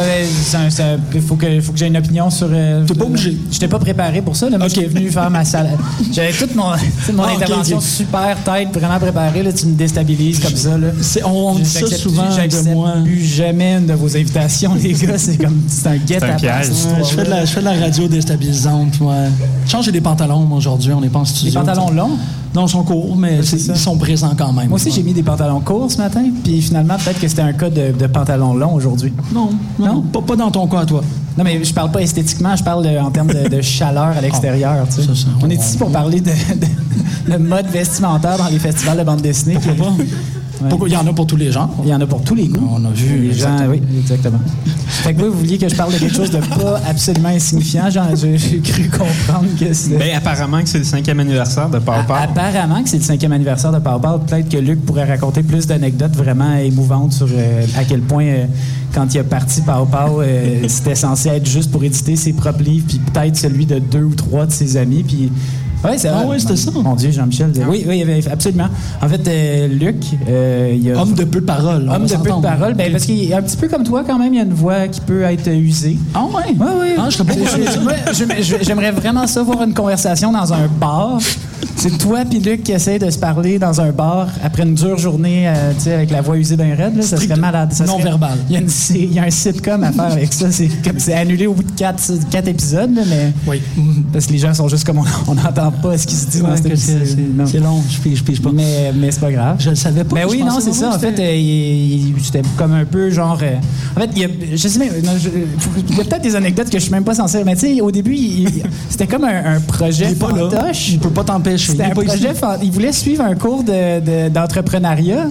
Il faut que, faut que j'ai une opinion sur. euh, T'es pas obligé. Je n'étais pas préparé pour ça. Là. Moi, Ok. j'étais venu faire ma salle. J'avais toute mon, toute mon Ah, intervention super tête, vraiment préparée. Là. Tu me déstabilises comme ça. Là. C'est- on- on dit ça J'accepte- souvent de moi. plus jamais une de vos invitations, les gars. C'est comme. C'est un guet un à piège. Ouais, je, fais de la, je fais de la radio déstabilisante, moi. Changer des pantalons, moi, aujourd'hui. On n'est pas en studio. Des pantalons longs? Non, ils sont courts, mais ils sont présents quand même. Moi aussi, j'ai mis des pantalons courts ce matin. Puis finalement, peut-être que c'était un cas de, de pantalon long aujourd'hui. Non, non, Non? Pas, pas dans ton cas, toi. Non, mais je parle pas esthétiquement, je parle de- en termes de, de chaleur à l'extérieur. tu sais. ça, on on- est ici pour parler de, de- de mode vestimentaire dans les festivals de bande dessinée. Pourquoi pas? Pourquoi? Il y en a pour tous les genres. Il y en a pour tous les goûts. On a vu, Les gens, exactement. oui, exactement. Fait que vous, vous vouliez que je parle de quelque chose de pas absolument insignifiant? Genre, j'ai cru comprendre que c'était. Ben, apparemment que c'est le cinquième anniversaire de Pow Pow. A- Apparemment que c'est le cinquième anniversaire de Power Power. Peut-être que Luc pourrait raconter plus d'anecdotes vraiment émouvantes sur euh, à quel point, euh, quand il a parti Power Power, euh, c'était censé être juste pour éditer ses propres livres, puis peut-être celui de deux ou trois de ses amis. Puis, ouais, c'est Ah vrai. ouais, c'était ça. Mon Dieu, Jean-Michel. Oui, oui, oui, absolument. En fait, euh, Luc, euh, il a. Homme de peu de parole. Homme de peu de parole, ben, parce qu'il est un petit peu comme toi quand même, il y a une voix qui peut être usée. Ah ouais? Oui, oui. Ah, J'aimerais vraiment ça voir une conversation dans un bar. C'est toi puis Luc qui essayent de se parler dans un bar après une dure journée, euh, tu sais, avec la voix usée d'un raid. Là, ça serait malade. Ça serait- non-verbal. Il y, y a un sitcom à faire avec ça. C'est comme c'est annulé au bout de quatre, quatre épisodes, là, mais Oui. parce que les gens sont juste comme on n'entend pas ce qui se dit dans cet épisode. c'est Non. c'est long, je pige, je pige pas. Mais, mais c'est pas grave. Je le savais pas. Ben je oui, non, c'est ça. En fait, euh, il- il- c'était comme un peu genre. euh, en fait, il y a, je sais même, non, il y a peut-être des anecdotes que je suis même pas censé. Mais tu sais, au début, il- c'était comme un, un projet Il est pas là. Il peut pas t'empêcher. Il C'était un projet Il voulait suivre un cours de- de- d'entrepreneuriat.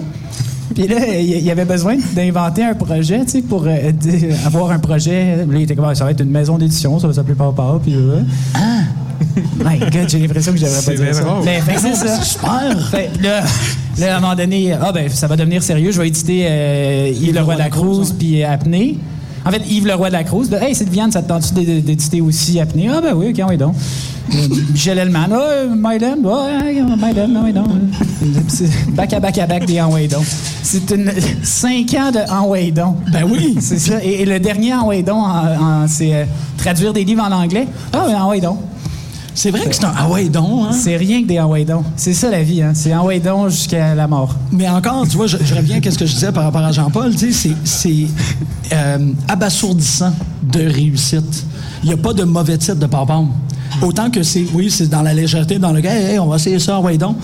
Puis là, il il avait besoin d'inventer un projet, tu sais, pour euh, avoir un projet. Là, il était comme, Ah, ça va être une maison d'édition, ça va s'appeler Papa. Puis là, ah! My God, j'ai l'impression que je devrais pas dire ça. drôle. Mais c'est ça. Super. Fait, là, là, à un moment donné, ah ben, ça va devenir sérieux. Je vais éditer euh, Yves Leroy de la Cruz puis euh, Apnée. En fait, Yves Leroy de la Cruz. Ben, hey, Sylviane, ça te tente-tu d'é- d'éditer aussi Apnée? Ah ben oui, ok, oui donc. Michel Hellman, euh, ouais, Myland, ah oui donc. C'est Back à back à back des En Way donc. C'est une cinq ans de En Way donc. Ben oui. C'est ça. Et, et le dernier En Way donc, en- en- c'est euh, traduire des livres en anglais. Ah, ben, En Way donc. C'est vrai que c'est un donc, hein? C'est rien que des donc. C'est ça la vie, hein. C'est donc jusqu'à la mort. Mais encore, tu vois, je, je reviens à ce que je disais par rapport à Jean-Paul. Tu sais, c'est euh, abasourdissant de réussite. Il n'y a pas de mauvais titre de papa. Autant que c'est, oui, c'est dans la légèreté, dans le gars, hey, on va essayer ça, donc.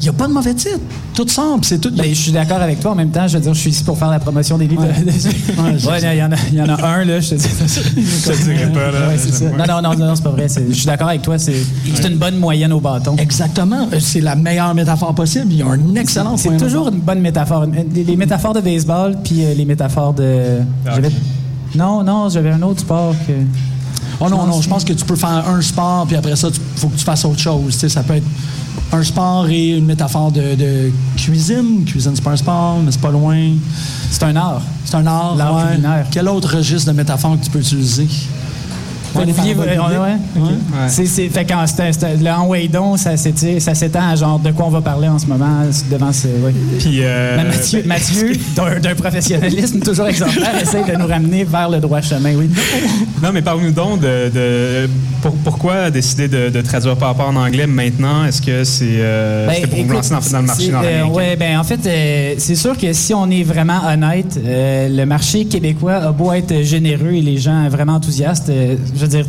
Il n'y a pas de mauvais titre. Tout simple, c'est tout. Ben, je suis d'accord avec toi. En même temps, je veux dire, je suis ici pour faire la promotion des livres. Ouais. de- Ouais, il y, en a- il y en a un, là, je te dis. Je te dirais pas, là. Ouais, c'est ça. Non, non, non, non, c'est pas vrai. C'est- Je suis d'accord avec toi. C'est c'est une bonne moyenne au bâton. Exactement. Euh, C'est la meilleure métaphore possible. Il y a un excellent C'est toujours une bonne métaphore. Les, les métaphores de baseball, puis euh, les métaphores de. Non, non, j'avais un autre sport que. Oh non, non, je pense que tu peux faire un sport, puis après ça, il faut que tu fasses autre chose. Tu sais, ça peut être un sport et une métaphore de, de cuisine. Cuisine, c'est pas un sport, mais c'est pas loin. C'est un art. C'est un art. L'art ouais. Quel autre registre de métaphore que tu peux utiliser? Fait Ouais, ouais, ouais, ouais, ouais. Ouais. Le en Waydon, ça s'étend à genre de quoi on va parler en ce moment devant ce. ouais. Puis, euh, Mathieu, Mathieu d'un professionnalisme toujours exemplaire, essaie de nous ramener vers le droit chemin, oui. Non, mais parle-nous donc de, de- pour- pourquoi décider de, de traduire par rapport en anglais maintenant? Est-ce que c'est euh, Ben, pour vous lancer dans, le marché euh, ouais, ben en fait, euh, c'est sûr que si on est vraiment honnête, le marché québécois a beau être généreux et les gens vraiment enthousiastes, je veux dire,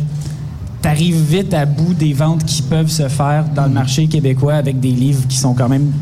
t'arrives vite à bout des ventes qui peuvent se faire dans le marché québécois avec des livres qui sont quand même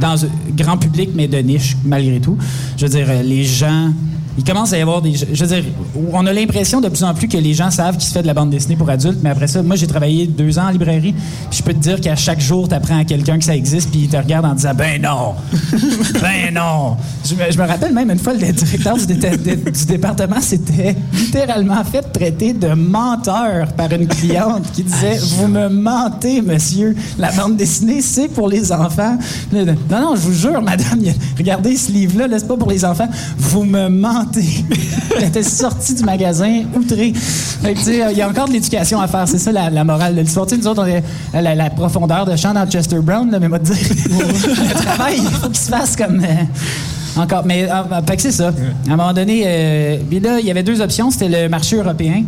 dans un grand public, mais de niche, malgré tout. Je veux dire, euh, les gens. Il commence à y avoir des. Je veux dire, on a l'impression de plus en plus que les gens savent qu'il se fait de la bande dessinée pour adultes, mais après ça, moi, j'ai travaillé deux ans en librairie, puis je peux te dire qu'à chaque jour, tu apprends à quelqu'un que ça existe, puis il te regarde en disant Ben non Ben non je me, je me rappelle même une fois, le directeur du, dé- dé- du département s'était littéralement fait traiter de menteur par une cliente qui disait Vous me mentez, monsieur. La bande dessinée, c'est pour les enfants. Non, non, je vous jure, madame, regardez ce livre-là, là, c'est pas pour les enfants. Vous me mentez. Elle était sortie du magasin outrée. Fait que, tu sais, Il y a encore de l'éducation à faire, c'est ça la, la morale de l'histoire. Tu sais, Nous autres, on la, la profondeur de champ dans Chester Brown, là, mais moi dire, le travail, il faut qu'il se fasse comme. euh, Encore. Mais fait que c'est ça. À un moment donné, euh, puis là, il y avait deux options. C'était le marché européen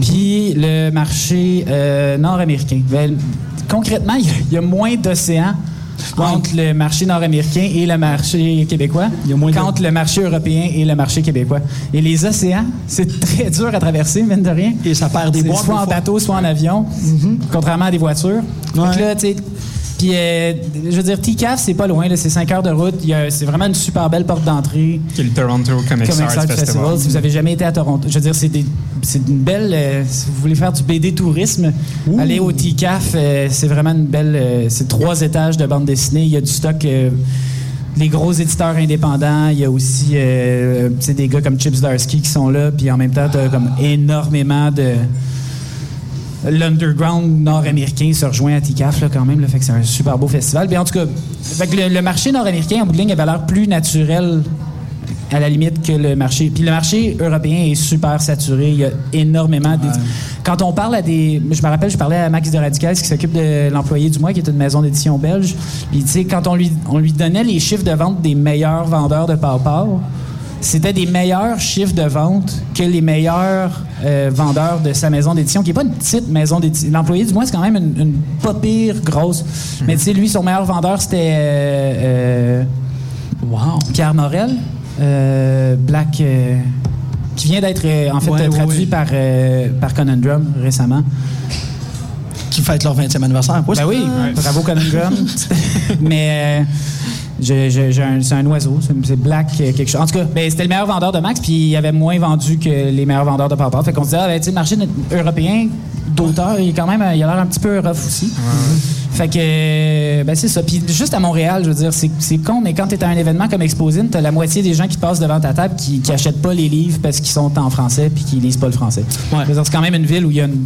puis le marché euh, nord-américain. Ben, concrètement, il y y, a moins d'océans entre le marché nord-américain et le marché québécois Il y a moins de- qu'entre le marché européen et le marché québécois. Et les océans, c'est très dur à traverser, mine de rien. Et ça perd des bois. soit en bateau, soit en avion, contrairement à des voitures. Là, tu sais, puis, euh, je veux dire, TCAF, c'est pas loin, c'est 5 heures de route. C'est vraiment une super belle porte d'entrée. Qui le Toronto Comic Arts Art Festival. Festival. Si vous avez jamais été à Toronto, je veux dire, c'est une belle. euh, si vous voulez faire du BD tourisme, allez au TCAF. euh, c'est vraiment une belle. c'est trois étages de bande dessinée. Il y a du stock. les gros éditeurs indépendants, il y a aussi euh, des gars comme Chips Darsky qui sont là, puis en même temps, tu as comme énormément de. L'underground nord-américain se rejoint à TICAF là, quand même, là, fait que c'est un super beau festival. Puis en tout cas, fait que le, le marché nord-américain en bout de ligne avait l'air plus naturel à la limite que le marché. Puis le marché européen est super saturé. Il y a énormément. d'édi- Quand on parle à des. Je me rappelle, je parlais à Max de Radicals qui s'occupe de l'employé du mois, qui est une maison d'édition belge. Puis tu sais, quand on lui, on lui donnait les chiffres de vente des meilleurs vendeurs de Pau c'était des meilleurs chiffres de vente que les meilleurs euh, vendeurs de sa maison d'édition, qui n'est pas une petite maison d'édition. L'employé du mois, c'est quand même une, une pas pire grosse. Mais tu sais, lui, son meilleur vendeur, c'était euh, euh, Wow. Pierre Morel, Black, qui vient d'être en fait ouais, traduit ouais. Par, euh, par Conundrum récemment. Qui fête leur 20e anniversaire. Ben oui, bravo Conundrum. Mais euh, c'est un oiseau, c'est- Black quelque chose. En tout cas, ben, c'était le meilleur vendeur de Max, puis il avait moins vendu que les meilleurs vendeurs de Papa. Fait qu'on se disait, ah, ben, tu sais, le marché européen d'auteur, il est quand même, il a l'air un petit peu rough aussi. Fait que, ben c'est ça. Puis juste à Montréal, je veux dire, c'est con, mais quand tu es à un événement comme Exposine, tu as la moitié des gens qui passent devant ta table qui, qui achètent pas les livres parce qu'ils sont en français puis qui lisent pas le français. Ouais. C'est quand même une ville où il y a une.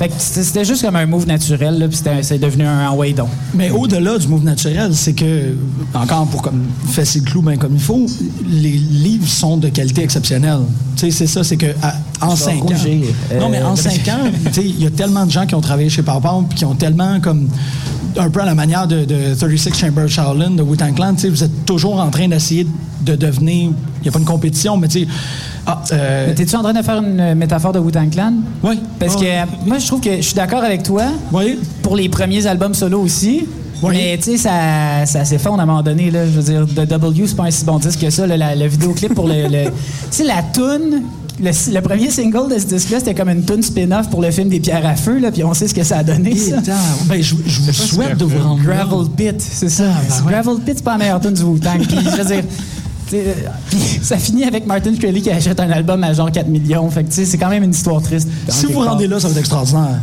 Fait que c'était juste comme un move naturel, là, puis c'est devenu un en way don. Mais au-delà du move naturel, c'est que, encore pour comme fesser le clou bien comme il faut, les livres sont de qualité exceptionnelle. Tu sais, c'est ça, c'est que à- en cinq ans. Non, mais en Euh, cinq ans, tu sais, il y a tellement de gens qui ont travaillé chez Papa puis qui ont tellement comme un peu à la manière de, de 36 Chamber Shaolin, de Wu-Tang Clan, tu sais, vous êtes toujours en train d'essayer de devenir. Il n'y a pas une compétition, mais tu sais. Ah, euh, Mais T'es-tu en train de faire une métaphore de Wu-Tang Clan? Oui. Parce Ah. que euh, moi, je trouve que je suis d'accord avec toi. Oui. Pour les premiers albums solo aussi. Oui. Mais tu sais, ça, ça s'effondre à un moment donné. Là, je veux dire, The W, c'est pas un si bon disque que ça. là, la- le vidéoclip pour le. le- tu sais, la toune. Le, le premier single de ce disque-là, c'était comme une tune spin-off pour le film des pierres à feu, là, puis on sait ce que ça a donné, ça. Ben, je, je vous souhaite de vous rendre. Gravel Pit, c'est ça. ben ouais. Gravel Pit, c'est pas la meilleure tune du Wu-Tang. Je veux dire, euh, ça finit avec Martin Shkreli qui achète un album à genre 4 millions. Fait que, c'est quand même une histoire triste. Si vous vous rendez là, ça va être extraordinaire.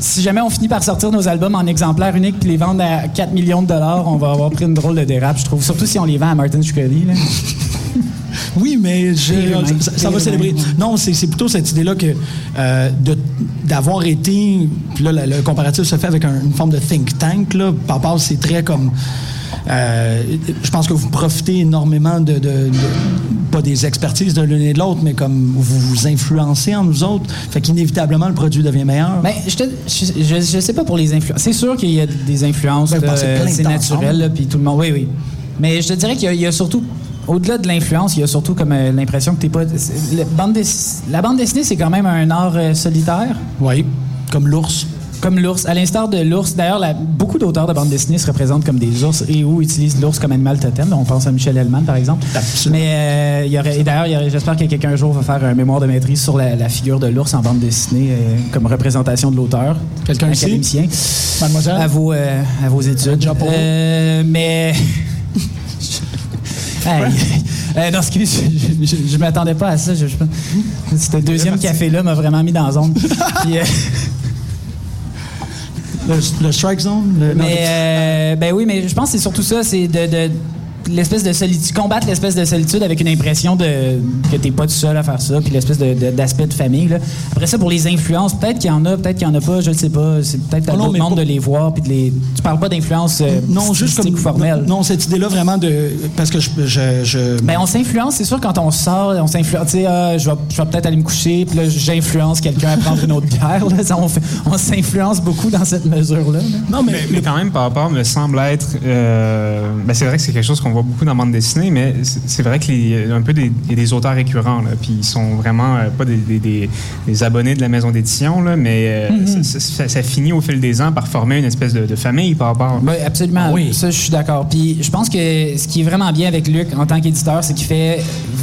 Si jamais on finit par sortir nos albums en exemplaires uniques puis les vendre à 4 millions de dollars, on va avoir pris une drôle de dérape, je trouve. Surtout si on les vend à Martin Shkreli. Oui, mais je- ça, va célébrer. Non, c'est plutôt cette idée-là que euh, d'avoir été. Puis là, le, le comparatif se fait avec un- une forme de think tank. Là. Par rapport, c'est très comme. euh, je pense que vous profitez énormément de, de- de- pas des expertises de l'une et de l'autre, mais comme vous vous influencez en nous autres, fait qu'inévitablement le produit devient meilleur. Ben, je, te- je, je- je sais pas pour les influences. C'est sûr qu'il y a des influences, Ben, c'est naturel, puis tout le monde. Oui, oui. Mais je te dirais qu'il y, a surtout, au-delà de l'influence, il y a surtout comme euh, l'impression que t'es pas. bande dess- la bande dessinée, c'est quand même un art euh, solitaire? oui, comme l'ours. Comme l'ours, à l'instar de l'ours. D'ailleurs, la- beaucoup d'auteurs de bande dessinée se représentent comme des ours et ou utilisent l'ours comme animal totem. On pense à Michel Hellman, par exemple. Absolument. Mais euh, il y aurait, et d'ailleurs, j'espère que quelqu'un un jour va faire un mémoire de maîtrise sur la, la figure de l'ours en bande dessinée comme représentation de l'auteur. Quelqu'un ici? académicien. Mademoiselle? À vos, à vos études. mais. Hey. Non, excuse, je, je, je m'attendais pas à ça. Je, je- ce deuxième café-là m'a vraiment mis dans la zone. Puis, euh, Le, le strike zone? le- mais euh, ben oui, mais je pense que c'est surtout ça, c'est de, de- l'espèce de solitude, combattre l'espèce de solitude avec une impression de que t'es pas tout seul à faire ça, puis l'espèce de- de- d'aspect de, famille. Là. Après ça, pour les influences, peut-être qu'il y en a, peut-être qu'il y en a pas, je ne sais pas. C'est peut-être à Oh non, d'autres pas- de les voir, puis de les. Tu parles pas d'influence euh, non, juste comme. ou formelle. Non, cette idée-là vraiment de. Parce que je. je, je- Ben, on s'influence, c'est sûr, quand on sort, on s'influence. Tu sais, ah, je vais, je vais peut-être aller me coucher, puis là, j'influence quelqu'un à prendre une autre bière. là. Ça, on s'influence beaucoup dans cette mesure-là. là. non, mais, Mais, mais quand même, par rapport, me semble être. euh, ben c'est vrai que c'est quelque chose qu'on voit voit beaucoup dans la bande dessinée, mais c'est vrai qu'il y a un peu des, il y a des auteurs récurrents, là, puis ils sont vraiment euh, pas des, des- des- des abonnés de la maison d'édition, là, mais euh, Mhm. ça, ça- ça finit au fil des ans par former une espèce de, de famille par rapport. Oui, absolument. Oui. Ça, je suis d'accord. Puis je pense que ce qui est vraiment bien avec Luc en tant qu'éditeur, c'est qu'il fait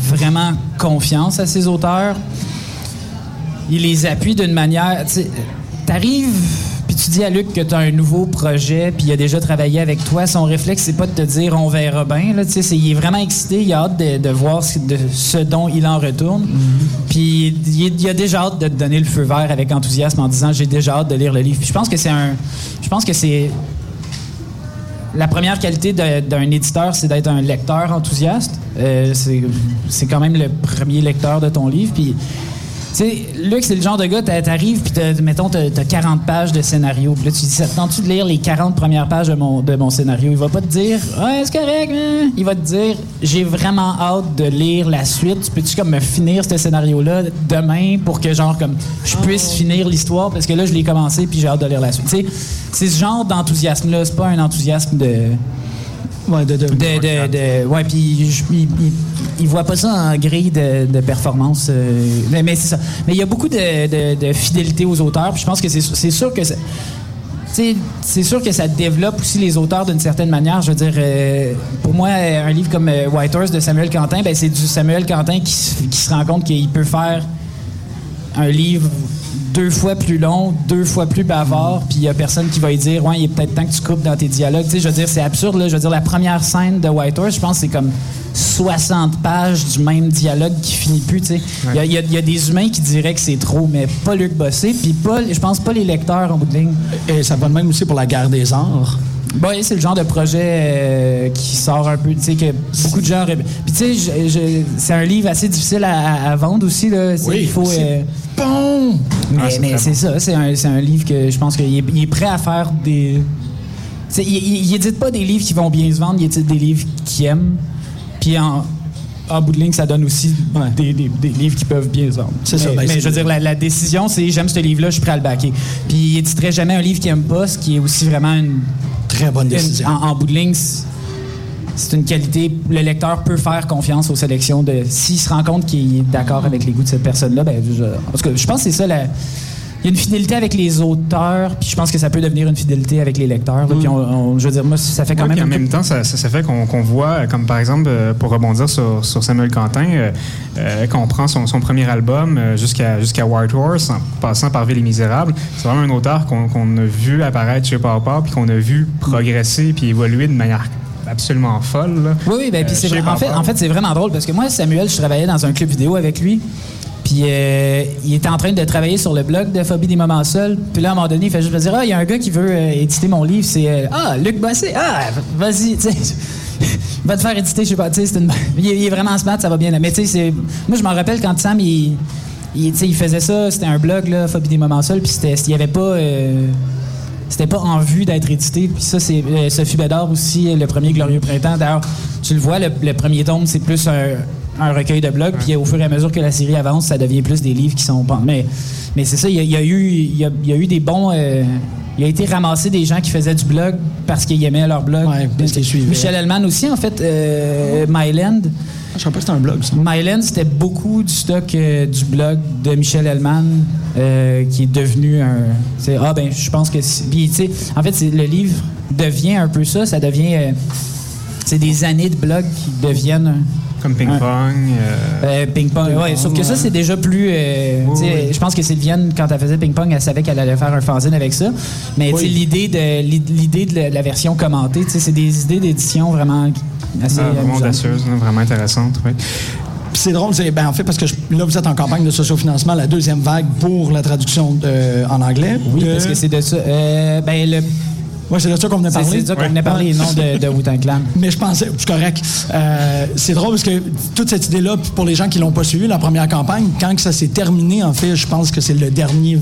vraiment confiance à ses auteurs. Il les appuie d'une manière. T'arrives, puis tu dis à Luc que tu as un nouveau projet, puis il a déjà travaillé avec toi. Son réflexe, c'est pas de te dire on verra bien. Là, tu sais, c'est- il est vraiment excité, il a hâte de, de voir ce, de ce dont il en retourne. Puis il, a déjà hâte de te donner le feu vert avec enthousiasme en disant j'ai déjà hâte de lire le livre. Puis je pense que c'est un. Je pense que c'est la première qualité d'un éditeur, c'est d'être un lecteur enthousiaste. Euh, c'est quand même le premier lecteur de ton livre. Puis, sais, Luc, c'est le genre de gars, t'a- t'arrives, puis t'as- mettons, t'as as 40 pages de scénario. Puis là, tu dis, ça te tente-tu de lire les 40 premières pages de mon, de mon scénario? Il va pas te dire, ouais, c'est correct, hein? Il va te dire, j'ai vraiment hâte de lire la suite. Tu peux-tu comme me finir ce scénario-là demain pour que, genre, comme, je puisse finir l'histoire? Parce que là, je l'ai commencé, puis j'ai hâte de lire la suite. Tu sais, c'est ce genre d'enthousiasme-là. C'est pas un enthousiasme de. Ouais, de, de- De, ouais, puis il, voit pas ça en grille de, de performance. euh, mais mais c'est ça. Mais il y a beaucoup de, fidélité aux auteurs. Puis je pense que c'est c'est sûr que ça- c'est sûr que ça développe aussi les auteurs d'une certaine manière. Je veux dire, euh, pour moi, un livre comme euh, White Horse de Samuel Quentin, ben, c'est du Samuel Quentin qui, qui se rend compte qu'il peut faire un livre deux fois plus long, deux fois plus bavard, puis il y a personne qui va lui dire ouais, il est peut-être temps que tu coupes dans tes dialogues. Tu sais, je veux dire, c'est absurde là. Je veux dire, la première scène de White Horse, je pense, que c'est comme 60 pages du même dialogue qui finit plus. Tu sais, il y y a des humains qui diraient que c'est trop, mais pas Luc Bossé, puis pas, je pense pas les lecteurs en bout de ligne. Et ça va de même aussi pour la guerre des arts. Bah, c'est le genre de projet euh, qui sort un peu, tu sais, que beaucoup de gens. Puis, tu sais, c'est un livre assez difficile à, vendre aussi, là. Oui, il faut. euh, Bon! mais Ah, c'est mais c'est ça, c'est un, un livre que je pense qu'il est, il est prêt à faire des. Tu sais, il, il, il édite pas des livres qui vont bien se vendre, il édite des livres qu'il aime. Puis en, en bout de ligne, ça donne aussi Ouais. des, des- des livres qui peuvent bien se vendre. C'est ça, Mais, ben, mais je veux dire, la, la décision, c'est j'aime ce livre-là, je suis prêt à le backer. Puis il éditerait jamais un livre qu'il aime pas, ce qui est aussi vraiment une Très bonne une- décision. en, en bout de ligne, c'est- une qualité. Le lecteur peut faire confiance aux sélections de. S'il se rend compte qu'il est d'accord avec les goûts de cette personne-là, ben, je, tout cas, je pense que c'est ça la. Il y a une fidélité avec les auteurs, puis je pense que ça peut devenir une fidélité avec les lecteurs. là. Puis on, on- je veux dire, moi, ça fait quand Ouais, même. en même temps, ça, ça, ça fait qu'on voit, euh, comme par exemple, euh, pour rebondir sur, sur Samuel Quentin, euh, euh, qu'on prend son, son premier album jusqu'à jusqu'à White Horse, en passant par Ville et Misérable, c'est vraiment un auteur qu'on a vu apparaître chez Papa, puis qu'on a vu progresser puis évoluer de manière absolument folle. là. Oui, oui, ben, puis c'est en fait, en fait c'est vraiment drôle parce que moi, Samuel, je travaillais dans un club vidéo avec lui. Puis euh, il était en train de travailler sur le blog de Phobie des moments seuls. Puis là, à un moment donné, il fait juste me dire Ah, il y a un gars qui veut euh, éditer mon livre. C'est euh, Ah, Luc Bossé. Ah, vas-y, va te faire éditer, je sais pas. Tu sais, une- il, est, vraiment smart, ça va bien. Mais tu sais, moi, je m'en rappelle quand Sam, il, il, faisait ça. C'était un blog, là, Phobie des moments seuls. Puis il y avait pas. c'était pas en vue d'être édité. Puis ça, c'est Sophie Bédard aussi, le premier Glorieux Printemps. D'ailleurs, tu le vois, le, le premier tome, c'est plus un, un recueil de blogs. Puis au fur et à mesure que la série avance, ça devient plus des livres qui sont... Mais, mais c'est ça, il y, a- il y a eu, il y a, il y a eu des bons... euh, il a été ramassé des gens qui faisaient du blog parce qu'ils aimaient leur blog. Ouais. Michel Hellman aussi, en fait, euh, Myland. Je savais pas que c'était un blog, ça. Myland, c'était beaucoup du stock euh, du blog de Michel Hellman euh, qui est devenu un. Ah, ben, je pense que. Puis, tu sais, en fait, le livre devient un peu ça. Ça devient. C'est des années de blog qui deviennent. Comme Ping Ouais. Pong. euh, euh, ping-pong. Ouais, sauf que ça, c'est déjà plus. euh, Oui, oui. Je pense que Sylviane, quand elle faisait ping-pong, elle savait qu'elle allait faire un fanzine avec ça. Mais Oui. l'idée de, l'idée de la- version commentée, c'est des idées d'édition vraiment assez. ah, vraiment audacieuses, là, vraiment intéressantes. oui. Puis c'est drôle, c'est, ben, en fait, parce que je- là, vous êtes en campagne de sociofinancement, la deuxième vague pour la traduction de- en anglais. Oui, De- parce que c'est de ça. Euh, ben, le, Ouais, c'est de ça qu'on venait parler. c'est de ça qu'on Ouais. venait parler, non de, de Wu-Tang Clan. Mais je pensais, c'est correct. Euh, c'est drôle parce que toute cette idée-là, pour les gens qui l'ont pas suivi, la première campagne, quand que ça s'est terminé, en fait, je pense que c'est le dernier,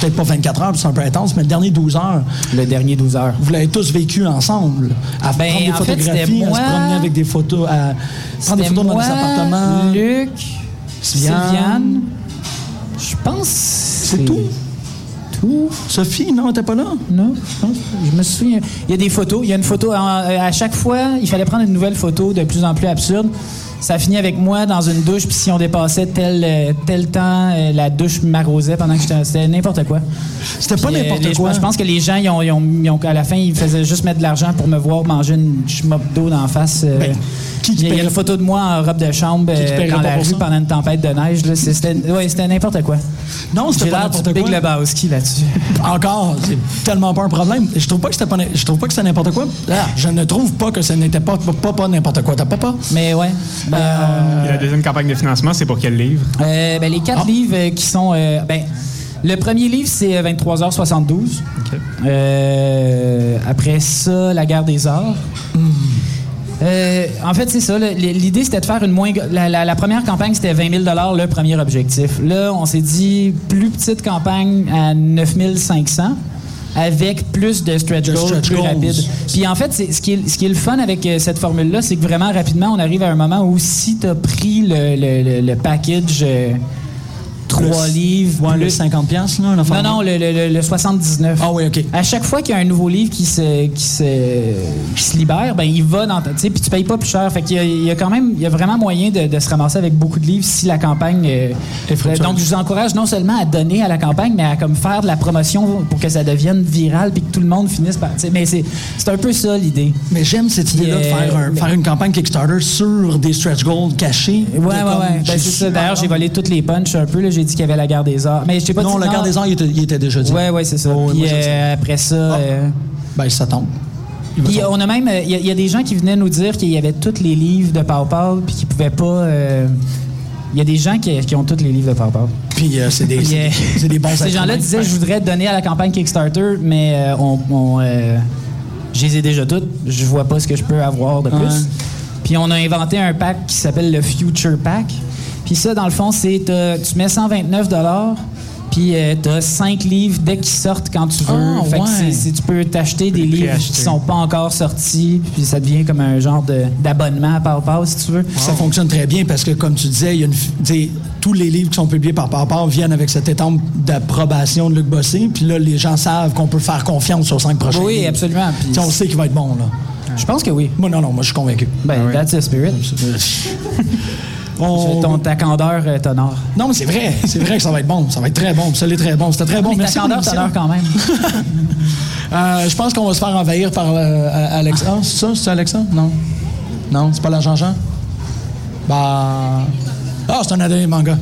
peut-être pas 24 heures, c'est un peu intense, mais le dernier 12 heures, Le dernier 12 heures. vous l'avez tous vécu ensemble. À Ben, prendre des fait, photographies, à moi- se promener avec des photos, à prendre des photos dans moi, des appartements. Luc, Sylviane. Sylviane. Je pense. C'est tout? Sophie, non, t'es pas là? Non, je me souviens. Il y a des photos. Il y a une photo. euh, à chaque fois, il fallait prendre une nouvelle photo de plus en plus absurde. Ça finit avec moi dans une douche, puis si on dépassait tel, euh, tel temps, euh, la douche m'arrosait pendant que j'étais. C'était n'importe quoi. C'était pas euh, n'importe quoi. Je pense que les gens, ils ont, ils ont- ils ont- à la fin, ils faisaient juste mettre de l'argent pour me voir manger une schmop d'eau d'en face. Ben, qui il y a- y une photo de moi en robe de chambre dans la rue ça? pendant une tempête de neige. C'était ouais, n'importe quoi. Non, c'était pas n'importe Big quoi. Lebowski là-dessus. Encore, c'est tellement pas un problème. Je trouve pas que c'était pas, je trouve pas que c'était n'importe quoi. Ah, je ne trouve pas que ce n'était pas pas, pas, pas n'importe quoi. T'as pas pas? Mais ouais. Euh, Et la deuxième campagne de financement, c'est pour quel livre? Euh, ben, les quatre Ah. livres euh, qui sont. euh, ben, le premier livre, c'est euh, 23h72. OK. Euh, après ça, La guerre des arts. Euh, en fait, c'est ça. L'idée, c'était de faire une moins. La, la- la première campagne, c'était 20 000 le premier objectif. Là, on s'est dit plus petite campagne à 9 500 avec plus de stretch De goals stretch plus goals. rapide. Puis en fait, c'est- ce qui, est, ce qui est le fun avec euh, cette formule-là, c'est que vraiment rapidement, on arrive à un moment où si tu as pris le, le- le- le package euh, trois Plus- livres, Ouais, plus- le 50 piastres, là, l'enfant. non, non, le, le- le- le 79. Ah oui, OK. À chaque fois qu'il y a un nouveau livre qui se, qui se, qui se libère, ben il va dans ta, tu sais, puis tu payes pas plus cher. Fait qu'il y a, il y a quand même, il y a vraiment moyen de, de se ramasser avec beaucoup de livres si la campagne. euh, Est fructueuse. donc je vous encourage non seulement à donner à la campagne, mais à comme faire de la promotion pour que ça devienne viral puis que tout le monde finisse par. Mais c'est, un peu ça l'idée. Mais j'aime cette idée-là de faire, un- faire une campagne Kickstarter sur des stretch goals cachés. Ouais, ouais, ouais. Ben, c'est ça. D'ailleurs, j'ai volé toutes les punches un peu. là. J'ai dit qu'il y avait la guerre des arts. Mais je t'ai pas Non, dit la garde des arts, il était, il était déjà dit. Ouais, ouais, c'est ça. Oh, oui, Puis moi, sais. euh, après ça. euh, Ben, ça tombe. Puis on a même, il y, a- y a des gens qui venaient nous dire qu'il y avait tous les livres de Pau puis qu'ils pouvaient pas. euh, Il y a des gens qui, qui ont tous les livres de Pau Puis euh, c'est des, Yeah. des- des bons Ces gens-là disaient, je voudrais donner à la campagne Kickstarter, mais euh, on, on, euh, je les ai déjà toutes. Je vois pas ce que je peux avoir de plus. Puis on a inventé un pack qui s'appelle le Future Pack. Puis ça, dans le fond, c'est t'as- tu mets 129 puis tu as 5 livres dès qu'ils sortent quand tu veux. Ah, fait que tu peux t'acheter des livres préacheter. qui sont pas encore sortis, puis ça devient comme un genre de- d'abonnement à Pau si tu veux. Ça fonctionne très bien parce que, comme tu disais, il y a une, tous les livres qui sont publiés par Parpar viennent avec cette étampe d'approbation de Luc Bossé. Puis là, les gens savent qu'on peut faire confiance aux cinq prochains Oui, livres. absolument. On sait qu'il va être bon, là. je pense que oui. Moi, non, non, moi, je suis convaincu. Ben, that's the spirit. On- Ton, ta candeur euh, t'honore. Non, mais c'est vrai. C'est vrai que ça va être bon. Ça va être très bon. Ça l'est très bon. C'était très bon. Mais Merci ta candeur t'honore quand même. Euh, je pense qu'on va se faire envahir par euh, Alexa. Ah, c'est ça? C'est Alexa? Non. Non, c'est pas la Jean-Jean? Bah. Ah, c'est un adonné manga.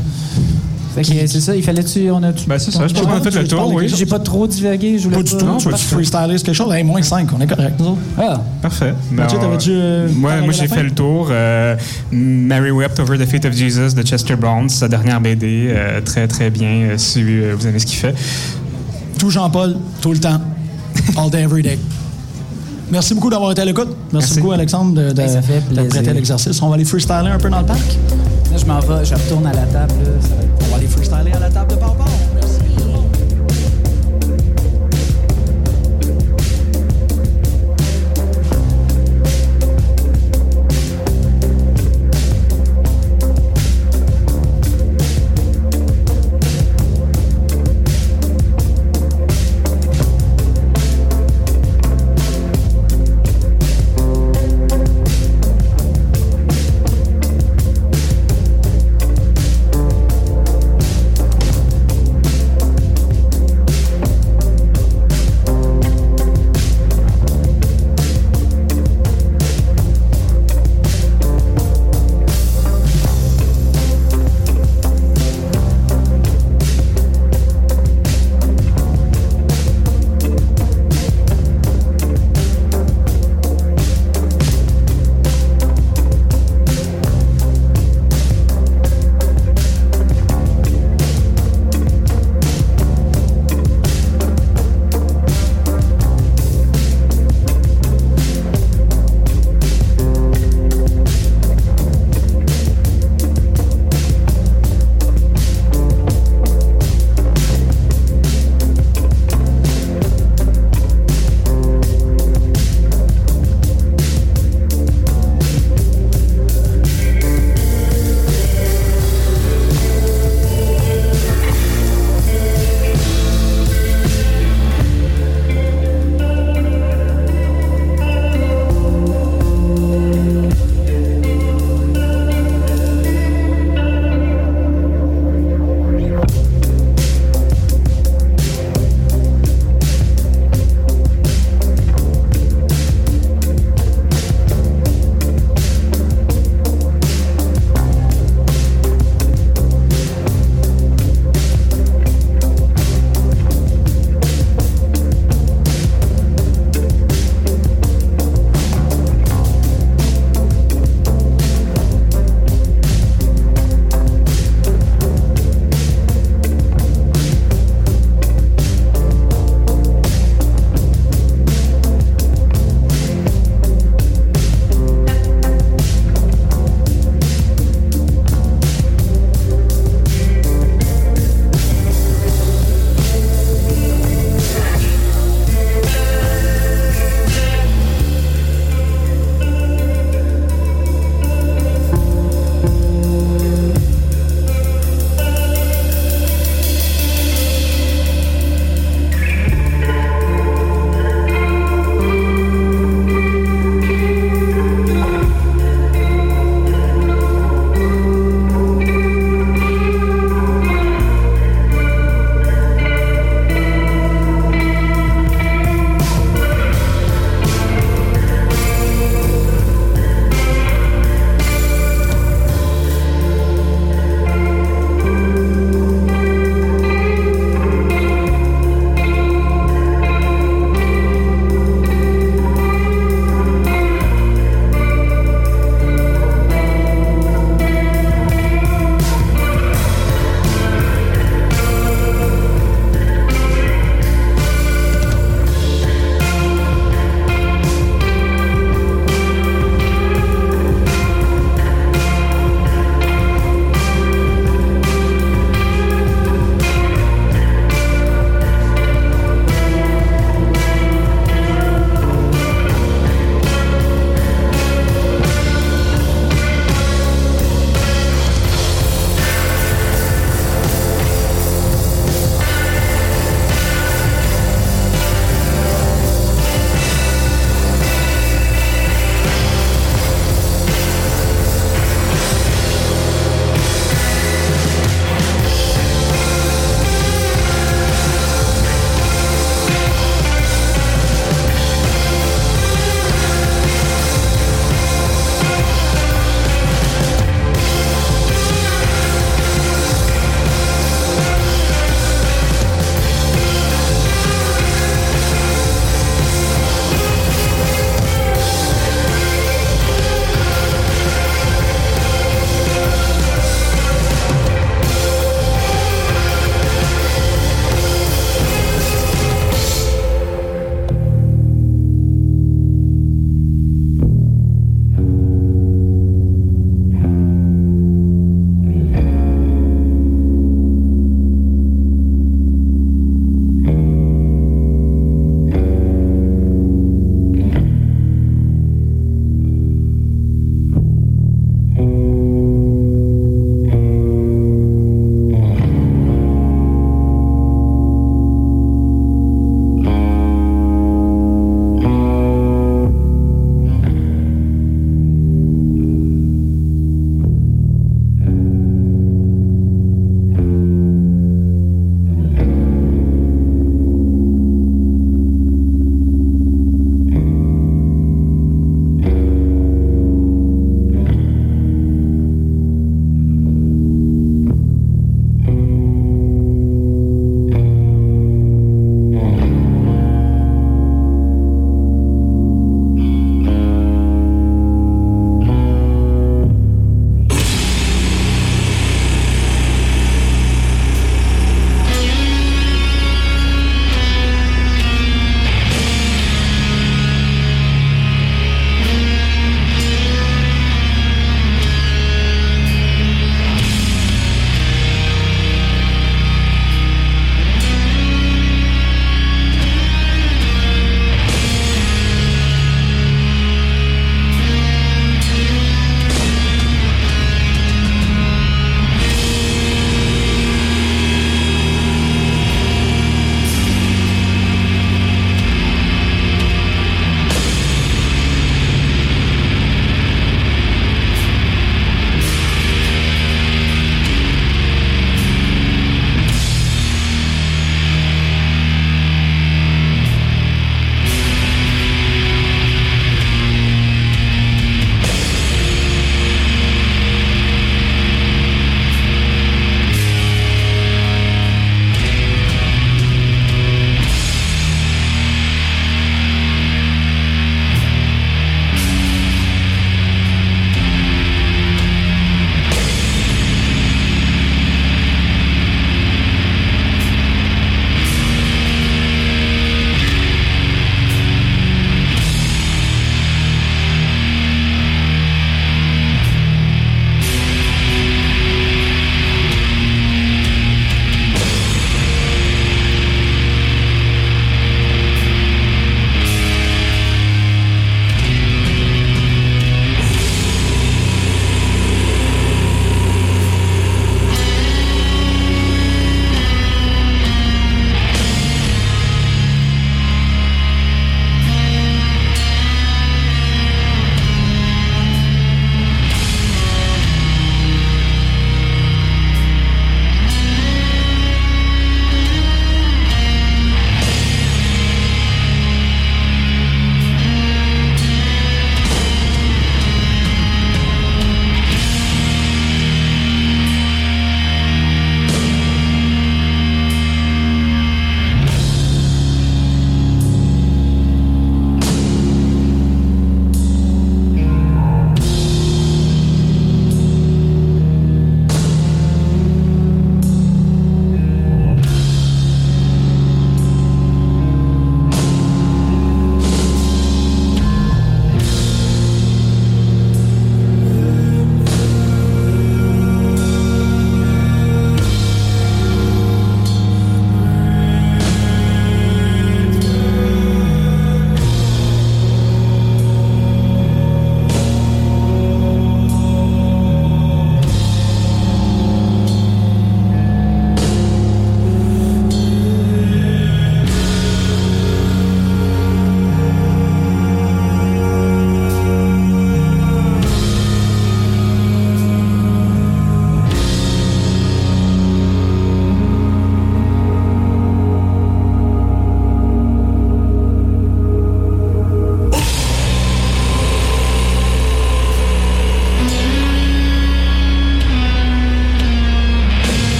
Fait que c'est ça, il fallait-tu. On a Ben, c'est ça. Je pense qu'on a fait le tu tour, oui. J'ai pas trop divagué, je voulais Pas du tout. non, tu freestyler quelque chose? Hey, moins 5, on est correct, nous autres. Ah, Parfait. Mathieu, Ben, t'avais-tu, euh, moi, j'ai fait le tour. Euh, Mary Wept Over the Fate of Jesus de Chester Brown, sa dernière BD. euh, très, très bien, si vous aimez ce qu'il fait. Tout Jean-Paul, tout le temps. All day, every day. Merci beaucoup d'avoir été à l'écoute. Merci, Merci. beaucoup, Alexandre, de, de, Ben, prêter l'exercice. On va aller freestyler un peu dans le parc. Je m'en vais, je retourne à la table. On va aller freestyler à la table.